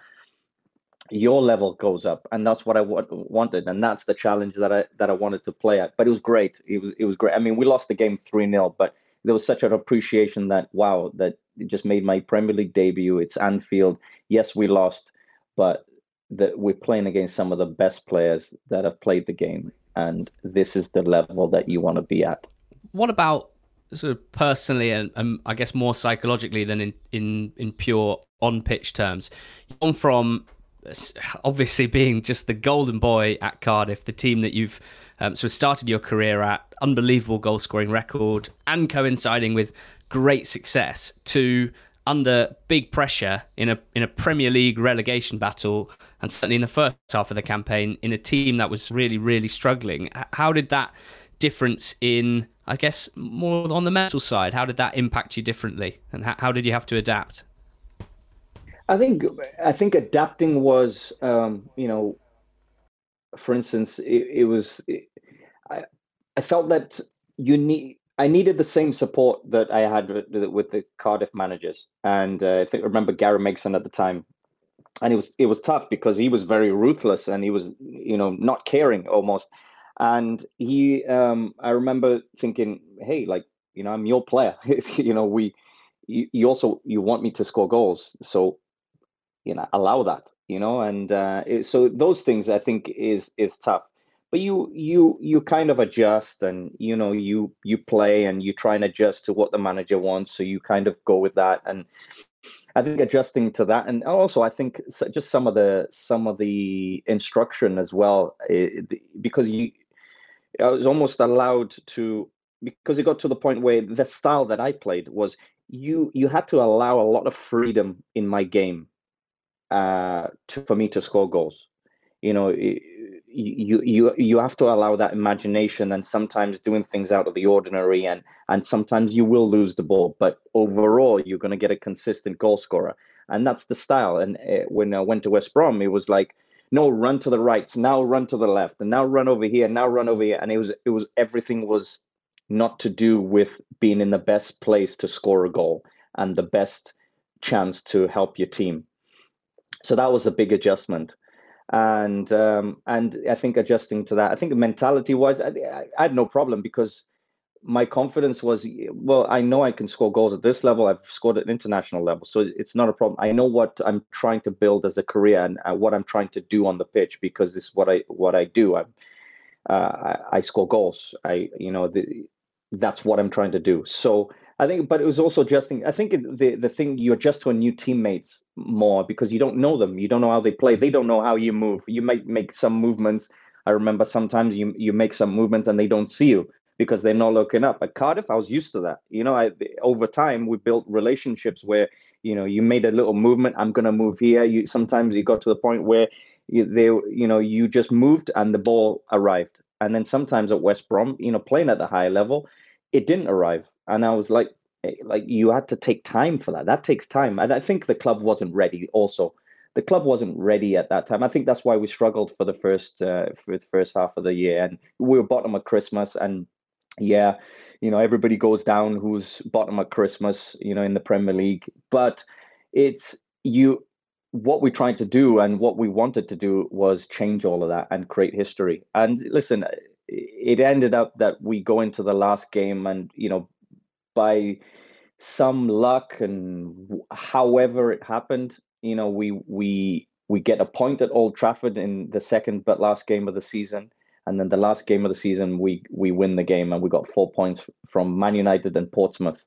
your level goes up and that's what I w- wanted and that's the challenge that I that I wanted to play at. But it was great. It was it was great. I mean we lost the game 3-0 but there was such an appreciation that wow that it just made my Premier League debut. It's Anfield. Yes we lost but that we're playing against some of the best players that have played the game and this is the level that you want to be at. What about sort of personally and, and I guess more psychologically than in in in pure on pitch terms. You've from obviously being just the golden boy at Cardiff, the team that you've um, sort of started your career at, unbelievable goal scoring record, and coinciding with great success to under big pressure in a in a Premier League relegation battle, and certainly in the first half of the campaign in a team that was really really struggling. How did that difference in, I guess, more on the mental side, how did that impact you differently, and how, how did you have to adapt? I think I think adapting was, um, you know, for instance, it, it was. It, I I felt that you need. I needed the same support that I had with, with the Cardiff managers, and uh, I think remember Gary Megson at the time, and it was it was tough because he was very ruthless and he was you know not caring almost, and he um, I remember thinking, hey, like you know I'm your player, you know we you also you want me to score goals, so you know allow that you know and uh, it, so those things i think is is tough. But you you you kind of adjust and you know you you play and you try and adjust to what the manager wants. So you kind of go with that. And i think adjusting to that and also i think just some of the some of the instruction as well eh, because you i was almost allowed to because it got to the point where the style that i played was you you had to allow a lot of freedom in my game uh, to, for me to score goals. You know, you you you have to allow that imagination and sometimes doing things out of the ordinary and and sometimes you will lose the ball, but overall you're going to get a consistent goal scorer, and that's the style. And uh, when I went to West Brom, it was like. No, run to the right. Now run to the left, and now run over here. Now run over here, and it was it was everything was not to do with being in the best place to score a goal and the best chance to help your team so that was a big adjustment. And um, and I think adjusting to that, I think mentality wise, I, I, had no problem because my confidence was well i know i can score goals at this level. I've scored at international level. So it's not a problem. I know what i'm trying to build as a career and uh, what i'm trying to do on the pitch because this is what i what i do. I'm uh, I, I, score goals. I you know the, that's what i'm trying to do. So i think but it was also adjusting i think the the thing you adjust to a new teammates more because you don't know them you don't know how they play they don't know how you move you might make some movements I remember sometimes you you make some movements and they don't see you because they're not looking up. At Cardiff, I was used to that. You know, I, over time we built relationships where you know you made a little movement. I'm gonna move here. You sometimes you got to the point where you, they you know you just moved and the ball arrived. And then sometimes at West Brom, you know, playing at the high level, it didn't arrive. And I was like, eh, like you had to take time for that. That takes time. And I think the club wasn't ready also the club wasn't ready at that time. I think that's why we struggled for the first uh, for the first half of the year, and we were bottom of Christmas. And yeah, you know everybody goes down who's bottom of Christmas, you know, in the Premier League. But it's you. What we tried to do and what we wanted to do was change all of that and create history. And listen, it ended up that we go into the last game, and you know, by some luck and however it happened, you know, we we we get a point at Old Trafford in the second but last game of the season, and then the last game of the season we we win the game and we got four points from Man United and Portsmouth,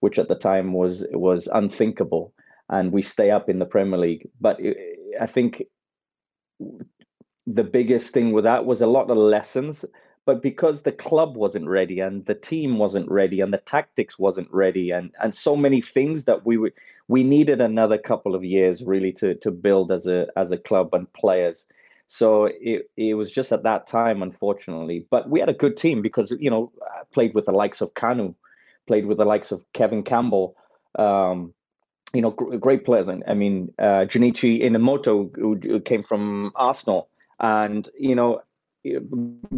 which at the time was was unthinkable, and we stay up in the Premier League. But I think the biggest thing with that was a lot of lessons but because the club wasn't ready and the team wasn't ready and the tactics wasn't ready and and so many things that we were we needed another couple of years really to to build as a as a club and players. So it, it was just at that time unfortunately. But we had a good team because you know played with the likes of kanu played with the likes of kevin campbell um, you know great players. I mean uh, junichi inamoto who came from arsenal. And you know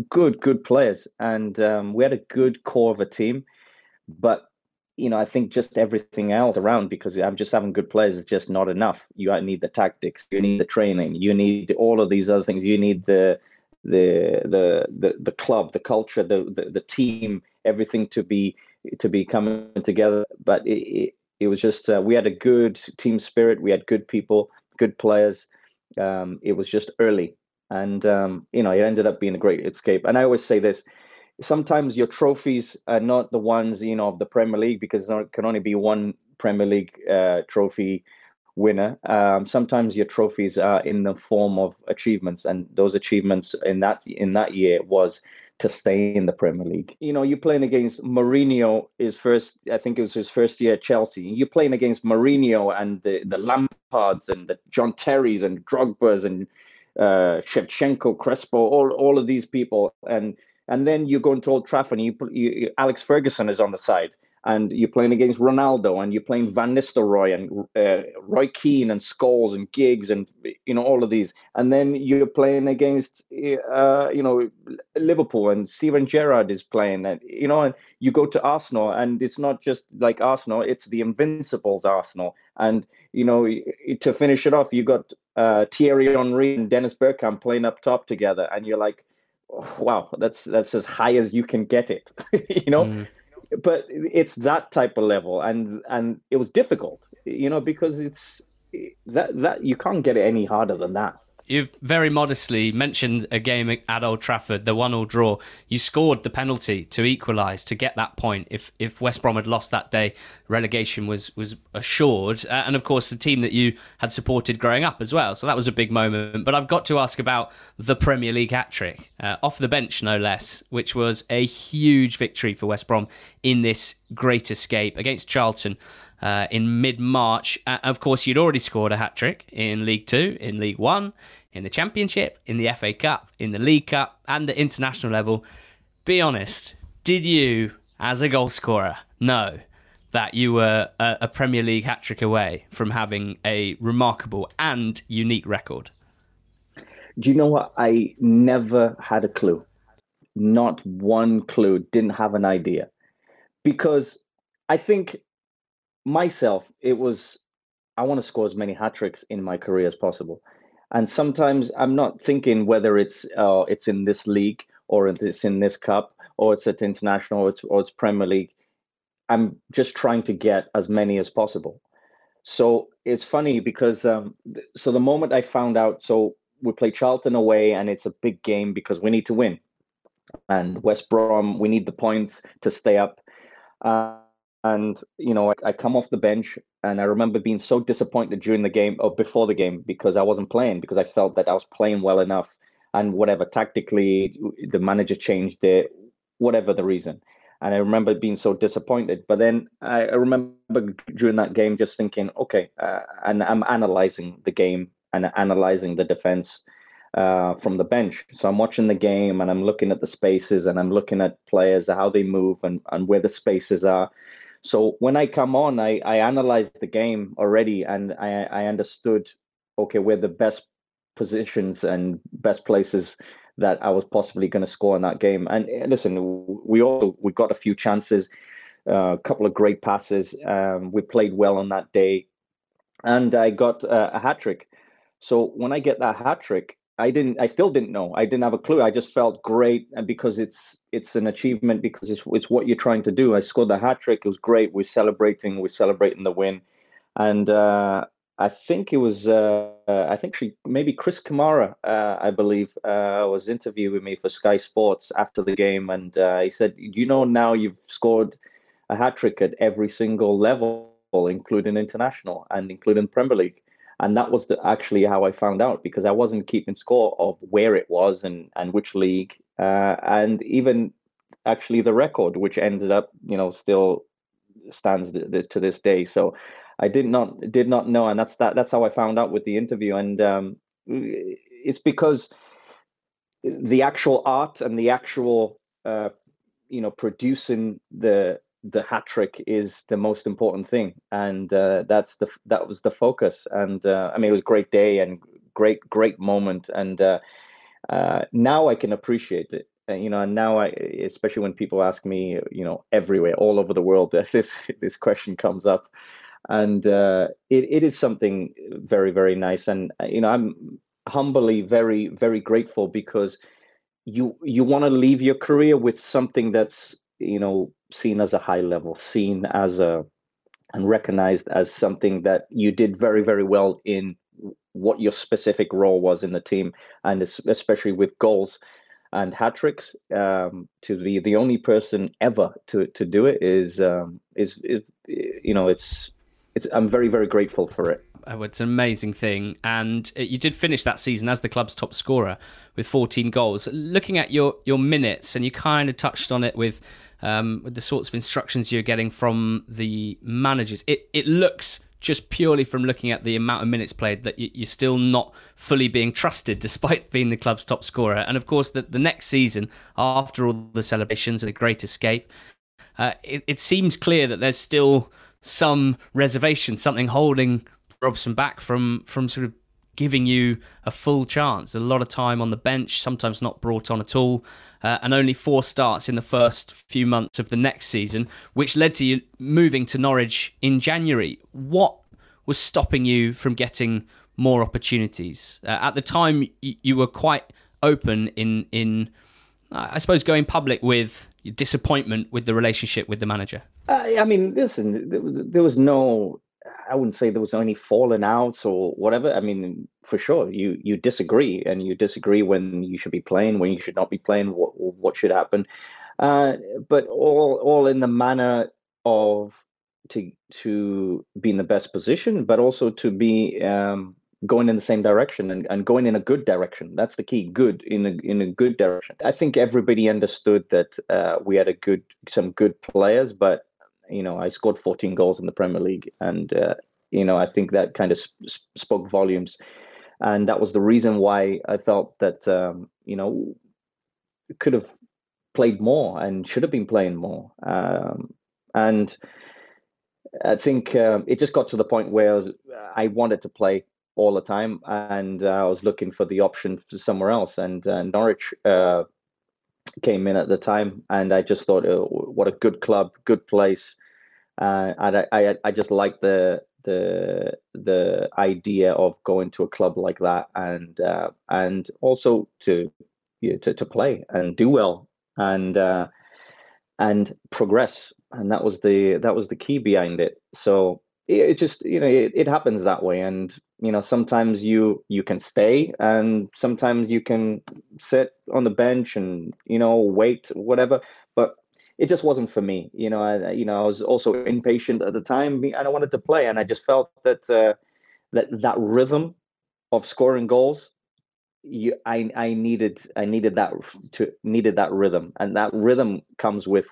good, good players, and um, we had a good core of a team. But you know, I think just everything else around because I'm just having good players is just not enough. You need the tactics, you need the training, you need all of these other things. You need the the the the, the club, the culture, the, the, the team, everything to be to be coming together. But it, it, it was just uh, we had a good team spirit. We had good people, good players. Um, it was just early, and um, you know it ended up being a great escape. And I always say this: sometimes your trophies are not the ones you know of the Premier League because there can only be one Premier League uh, trophy winner. Um, sometimes your trophies are in the form of achievements, and those achievements in that in that year was to stay in the Premier League. You know, you're playing against Mourinho. His first, I think it was his first year at Chelsea. You're playing against Mourinho and the the Lampards and the John Terrys and Drogba's and uh, Shevchenko, Crespo, all all of these people, and and then you go into Old Trafford, and you, put, you Alex Ferguson is on the side, and you're playing against Ronaldo, and you're playing Van Nistelrooy and uh, Roy Keane and Scholes and Giggs, and you know all of these, and then you're playing against uh, you know Liverpool, and Steven Gerrard is playing, and you know, and you go to Arsenal, and it's not just like Arsenal; it's the Invincibles Arsenal, and you know to finish it off, you got uh, Thierry Henry and Dennis Bergkamp playing up top together, and you're like, oh, wow, that's that's as high as you can get it, you know. Mm. But it's that type of level, and and it was difficult, you know, because it's that that you can't get it any harder than that. You've very modestly mentioned a game at Old Trafford, the one-all draw. You scored the penalty to equalise to get that point. If if West Brom had lost that day, relegation was was assured. Uh, and of course, the team that you had supported growing up as well. So that was a big moment. But I've got to ask about the Premier League hat trick, uh, off the bench no less, which was a huge victory for West Brom in this great escape against Charlton uh, in mid March. Uh, of course, you'd already scored a hat trick in League Two, in League One, in the Championship, in the FA Cup, in the League Cup, and at international level. Be honest, did you, as a goalscorer, know that you were a, a Premier League hat trick away from having a remarkable and unique record? Do you know what? I never had a clue. Not one clue. Didn't have an idea. Because I think myself, it was I want to score as many hat tricks in my career as possible. And sometimes I'm not thinking whether it's uh, it's in this league or it's in this cup or it's at international, or it's or it's Premier League. I'm just trying to get as many as possible. So it's funny because um, so the moment I found out, so we play Charlton away, and it's a big game because we need to win, and West Brom we need the points to stay up. Uh, and you know, I, I, come off the bench, and I remember being so disappointed during the game or before the game because I wasn't playing because I felt that I was playing well enough, and whatever tactically the manager changed it, whatever the reason. And I remember being so disappointed. But then I, I remember during that game just thinking, okay, uh, and I'm analyzing the game and analyzing the defense uh, from the bench. So I'm watching the game and I'm looking at the spaces and I'm looking at players, how they move and, and where the spaces are. So when I come on, I, I analyzed the game already and I, I understood, okay, where the best positions and best places that I was possibly going to score in that game. And eh, listen, we all we got a few chances, uh, a couple of great passes. Um, we played well on that day, and I got uh, a hat trick. So when I get that hat trick, I didn't. I still didn't know. I didn't have a clue. I just felt great, and because it's it's an achievement because it's it's what you're trying to do. I scored the hat trick. It was great. We're celebrating. We're celebrating the win, and uh, I think it was. Uh, I think she maybe Chris Kamara, uh, I believe, uh, was interviewing me for Sky Sports after the game, and uh, he said, you know now you've scored a hat trick at every single level, including international and including Premier League?" And that was the, actually how I found out because I wasn't keeping score of where it was and and which league, uh, and even actually the record, which ended up you know still stands to this day. So I did not did not know, and that's that. That's how I found out with the interview, and um, it's because the actual art and the actual uh, you know producing the the hat trick is the most important thing, and uh, that's the that was the focus. And uh, I mean, it was a great day and great great moment, and uh, uh now I can appreciate it. You know, and now I, especially when people ask me, you know, everywhere, all over the world, this this question comes up, and uh, it it is something very very nice. And uh, you know, I'm humbly very very grateful because you you want to leave your career with something that's you know seen as a high level seen as a and recognized as something that you did very very well in what your specific role was in the team and especially with goals and hat tricks um, to be the only person ever to to do it is um, is, you know it's it's I'm very very grateful for it Oh, it's an amazing thing. And uh, you did finish that season as the club's top scorer with 14 goals. Looking at your, your minutes, and you kind of touched on it with, um, with the sorts of instructions you're getting from the managers, it, it looks just purely from looking at the amount of minutes played that you're still not fully being trusted despite being the club's top scorer. And of course, the, the next season, after all the celebrations and a great escape, uh, it, it seems clear that there's still some reservation, something holding Robson back from from sort of giving you a full chance. A lot of time on the bench, sometimes not brought on at all, uh, and only four starts in the first few months of the next season, which led to you moving to Norwich in January. What was stopping you from getting more opportunities? Uh, at the time, you, you were quite open in in. I suppose going public with your disappointment with the relationship with the manager. Uh, I mean, listen, there was no I wouldn't say there was any falling out or whatever. I mean, for sure, you you disagree, and you disagree when you should be playing, when you should not be playing, what what should happen. Uh, but all all in the manner of to to be in the best position, but also to be um, going in the same direction and, and going in a good direction. That's the key. Good in a in a good direction. I think everybody understood that uh, we had a good some good players, but you know, I scored 14 goals in the Premier League, and uh, you know, I think that kind of sp- spoke volumes, and that was the reason why I felt that um, you know could have played more and should have been playing more, um, and I think uh, it just got to the point where I wanted to play all the time, and uh, I was looking for the option for somewhere else, and uh, Norwich uh, came in at the time, and I just thought, oh, what a good club, good place, uh, and I, I, I just like the the the idea of going to a club like that, and uh, and also to, you know, to to play and do well, and uh, and progress. And that was the that was the key behind it. So it, it just you know it, it happens that way, and you know sometimes you you can stay, and sometimes you can sit on the bench and you know wait whatever. It just wasn't for me. You know, I you know I was also impatient at the time, and I wanted to play, and I just felt that uh, that that rhythm of scoring goals you i i needed i needed that to needed that rhythm and that rhythm comes with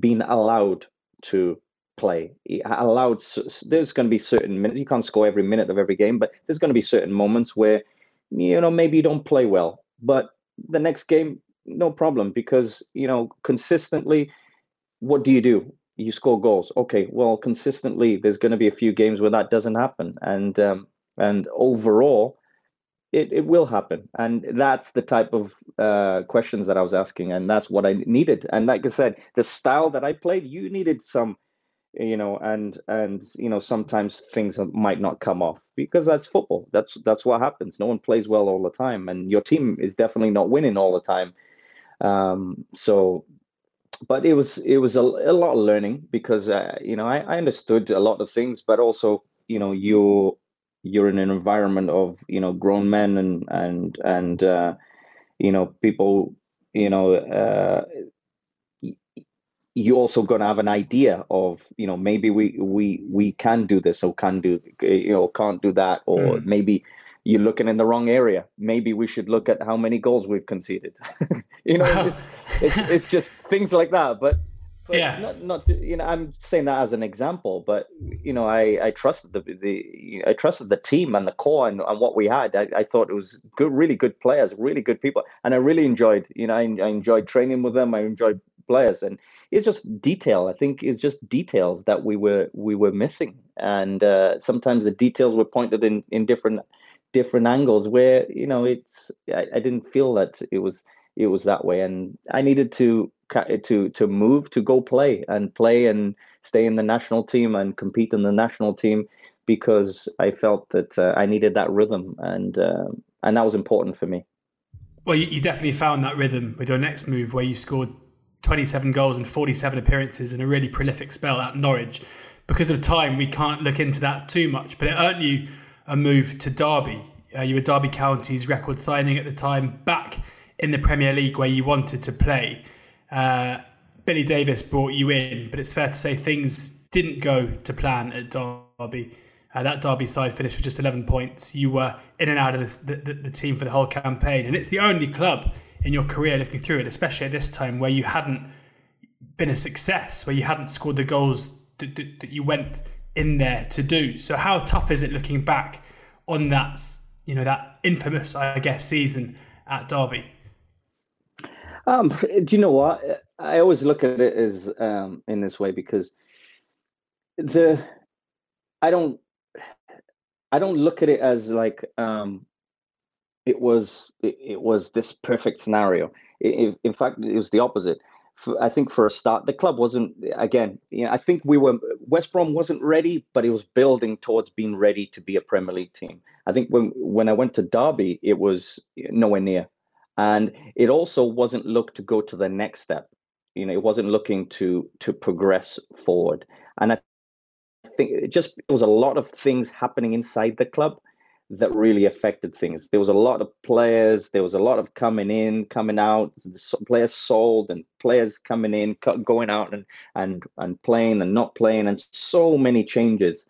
being allowed to play allowed there's going to be certain minutes you can't score every minute of every game but there's going to be certain moments where you know maybe you don't play well but the next game no problem because you know consistently what do you do? You score goals. Okay well consistently there's going to be a few games where that doesn't happen. And um, and overall it, it will happen. And that's the type of uh, questions that i was asking and that's what i needed. And like i said the style that i played you needed some you know and and you know sometimes things might not come off because that's football. That's that's what happens. No one plays well all the time and your team is definitely not winning all the time. Um so but it was it was a, a lot of learning because uh, you know I, I understood a lot of things but also you know you you're in an environment of you know grown men and and and uh, you know people you know uh, you also to have an idea of you know maybe we we we can do this or can do you know can't do that or mm. maybe you're looking in the wrong area maybe we should look at how many goals we've conceded you know it's, it's, it's just things like that but but yeah. Not, not to, you know, I'm saying that as an example, but you know, I, I trusted the, the, I trusted the team and the core and, and what we had. I, I thought it was good, really good players, really good people. And I really enjoyed, you know, I, I enjoyed training with them. I enjoyed players and it's just detail. I think it's just details that we were, we were missing. And uh, sometimes the details were pointed in, in different, different angles where, you know, it's, I, I didn't feel that it was, it was that way. And I needed to, to to move to go play and play and stay in the national team and compete in the national team because I felt that uh, I needed that rhythm and uh, and that was important for me. Well, you, you definitely found that rhythm with your next move where you scored 27 goals and 47 appearances in a really prolific spell at Norwich. Because of time, we can't look into that too much, but it earned you a move to Derby. Uh, you were Derby County's record signing at the time, back in the Premier League where you wanted to play. Uh, Billy Davies brought you in, but it's fair to say things didn't go to plan at Derby. Uh, that Derby side finished with just 11 points. You were in and out of the, the, the, team for the whole campaign, and it's the only club in your career looking through it, especially at this time where you hadn't been a success, where you hadn't scored the goals that, that, that you went in there to do. So, how tough is it looking back on that, you know, that infamous, I guess, season at Derby? Um, do you know what? I always look at it as um, in this way because the I don't I don't look at it as like um, it was it, it was this perfect scenario. It, in fact, it was the opposite. For, I think for a start, the club wasn't again. You know, I think we were West Brom wasn't ready, but it was building towards being ready to be a Premier League team. I think when when I went to Derby, it was nowhere near and it also wasn't looked to go to the next step you know it wasn't looking to to progress forward and i think it just there was a lot of things happening inside the club that really affected things. There was a lot of players there was a lot of coming in coming out players sold and players coming in going out and and and playing and not playing and so many changes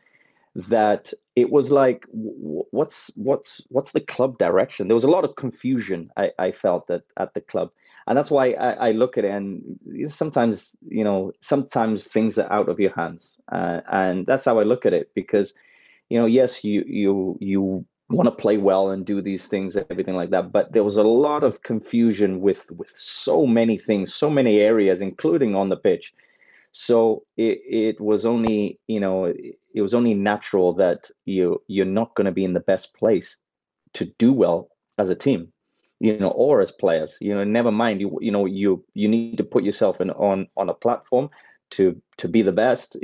that it was like what's what's what's the club direction? There was a lot of confusion i, I felt that at the club. And that's why I, I, look at it and sometimes you know sometimes things are out of your hands. Uh, and that's how i look at it because you know yes you you you want to play well and do these things and everything like that but there was a lot of confusion with with so many things so many areas including on the pitch. So it, it was only you know it was only natural that you you're not going to be in the best place to do well as a team you know or as players you know never mind you you know you you need to put yourself in on on a platform to to be the best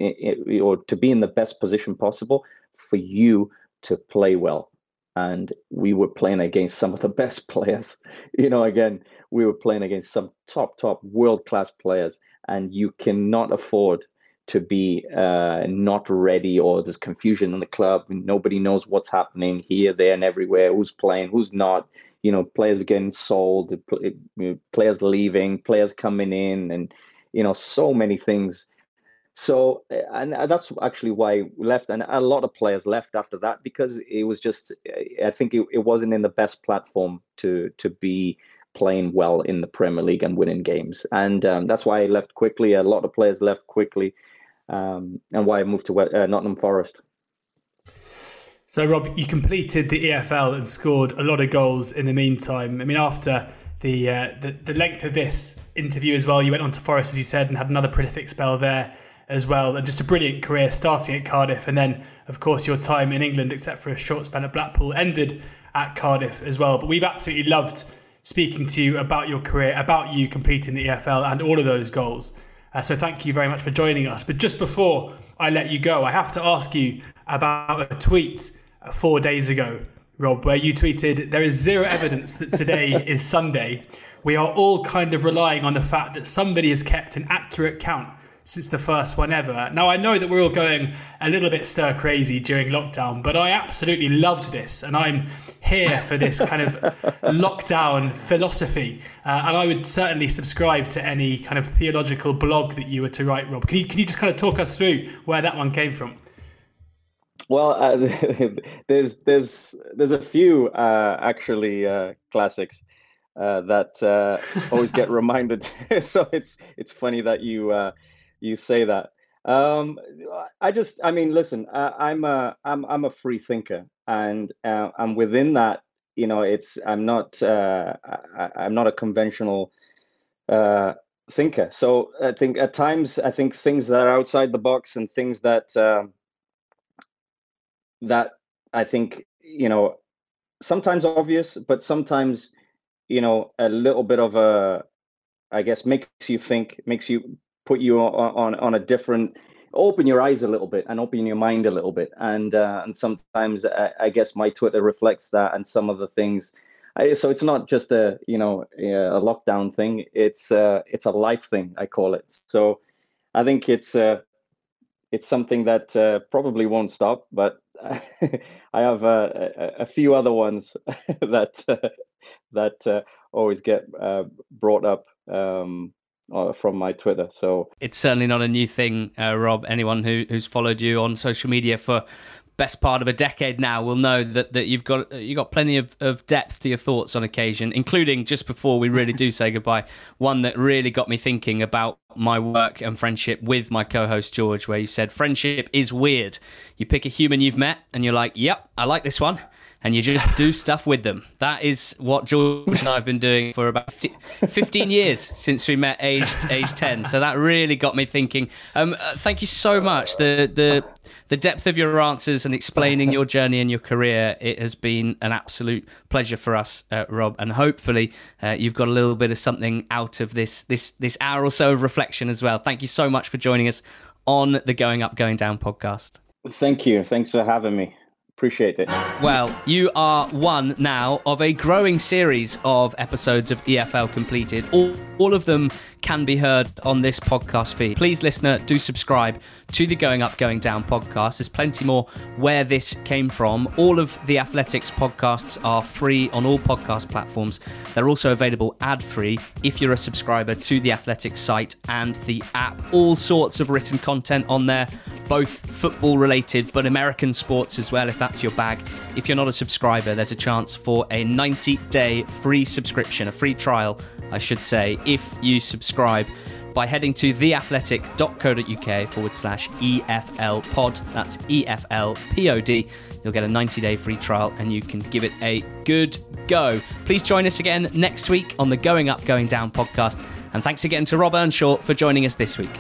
or to be in the best position possible for you to play well and we were playing against some of the best players. You know, again, we were playing against some top, top world class players, and you cannot afford to be uh, not ready or there's confusion in the club. Nobody knows what's happening here, there, and everywhere. Who's playing, who's not. You know, players getting sold, players leaving, players coming in, and you know, so many things so, and that's actually why we left. And a lot of players left after that because it was just, I think it, it wasn't in the best platform to to be playing well in the Premier League and winning games. And um, that's why I left quickly. A lot of players left quickly, um, and why I moved to uh, Nottingham Forest. So, Rob, you completed the EFL and scored a lot of goals in the meantime. I mean, after the, uh, the the length of this interview as well, you went on to Forest, as you said, and had another prolific spell there as well, and just a brilliant career starting at Cardiff, and then of course your time in England, except for a short span at Blackpool, ended at Cardiff as well. But we've absolutely loved speaking to you about your career, about you completing the EFL and all of those goals. Uh, so thank you very much for joining us. But just before I let you go, I have to ask you about a tweet four days ago, Rob, where you tweeted, There is zero evidence that today is Sunday. We are all kind of relying on the fact that somebody has kept an accurate count since the first one ever. Now, I know that we're all going a little bit stir crazy during lockdown, but I absolutely loved this, and I'm here for this kind of lockdown philosophy. Uh, and I would certainly subscribe to any kind of theological blog that you were to write, Rob. Can you, can you just kind of talk us through where that one came from? Well, uh, there's there's there's a few uh, actually uh, classics uh, that uh, always get reminded. so it's it's funny that you you say that. Um, I just, I mean, listen, uh, I'm a, I'm, I'm a free thinker, and uh, I'm within that. You know, it's, I'm not, uh, I, I'm not a conventional uh, thinker. So I think at times, I think things that are outside the box and things that, uh, that I think, you know, sometimes obvious, but sometimes, you know, a little bit of a, I guess, makes you think, makes you put you on, on, on a different open your eyes a little bit and open your mind a little bit. And uh, and sometimes I, I, guess my twitter reflects that and some of the things. I, so it's not just a you know a lockdown thing. It's uh, it's a life thing i call it. So i think it's uh, it's something that uh, probably won't stop but i have uh, a, a, few other ones that uh, that uh, always get uh, brought up um, uh, from my Twitter. So it's certainly not a new thing, uh, Rob. Anyone who, who's followed you on social media for best part of a decade now will know that, that you've got you got plenty of, of depth to your thoughts on occasion, including just before we really do say goodbye, one that really got me thinking about my work and friendship with my co-host George, where you said friendship is weird. You pick a human you've met and you're like, Yep, I like this one and you just do stuff with them. That is what George and I have been doing for about 15 years since we met aged age 10. So that really got me thinking. Um, uh, thank you so much. The the the depth of your answers and explaining your journey and your career. It has been an absolute pleasure for us, uh, Rob, and hopefully uh, you've got a little bit of something out of this this this hour or so of reflection as well. Thank you so much for joining us on the Going Up Going Down podcast. Thank you. Thanks for having me. Appreciate it. Well, you are one now of a growing series of episodes of EFL completed. All, all of them can be heard on this podcast feed. Please, listener, do subscribe to the Going Up, Going Down podcast. There's plenty more where this came from. All of the Athletic's podcasts are free on all podcast platforms. They're also available ad free if you're a subscriber to the Athletic's site and the app. All sorts of written content on there, both football related but American sports as well, if that's your bag. If you're not a subscriber, there's a chance for a 90 day free subscription, a free trial, I should say, if you subscribe by heading to theathletic.co.uk forward slash EFL pod. That's EFL POD. You'll get a 90 day free trial and you can give it a good go. Please join us again next week on the Going Up, Going Down podcast. And thanks again to Rob Earnshaw for joining us this week.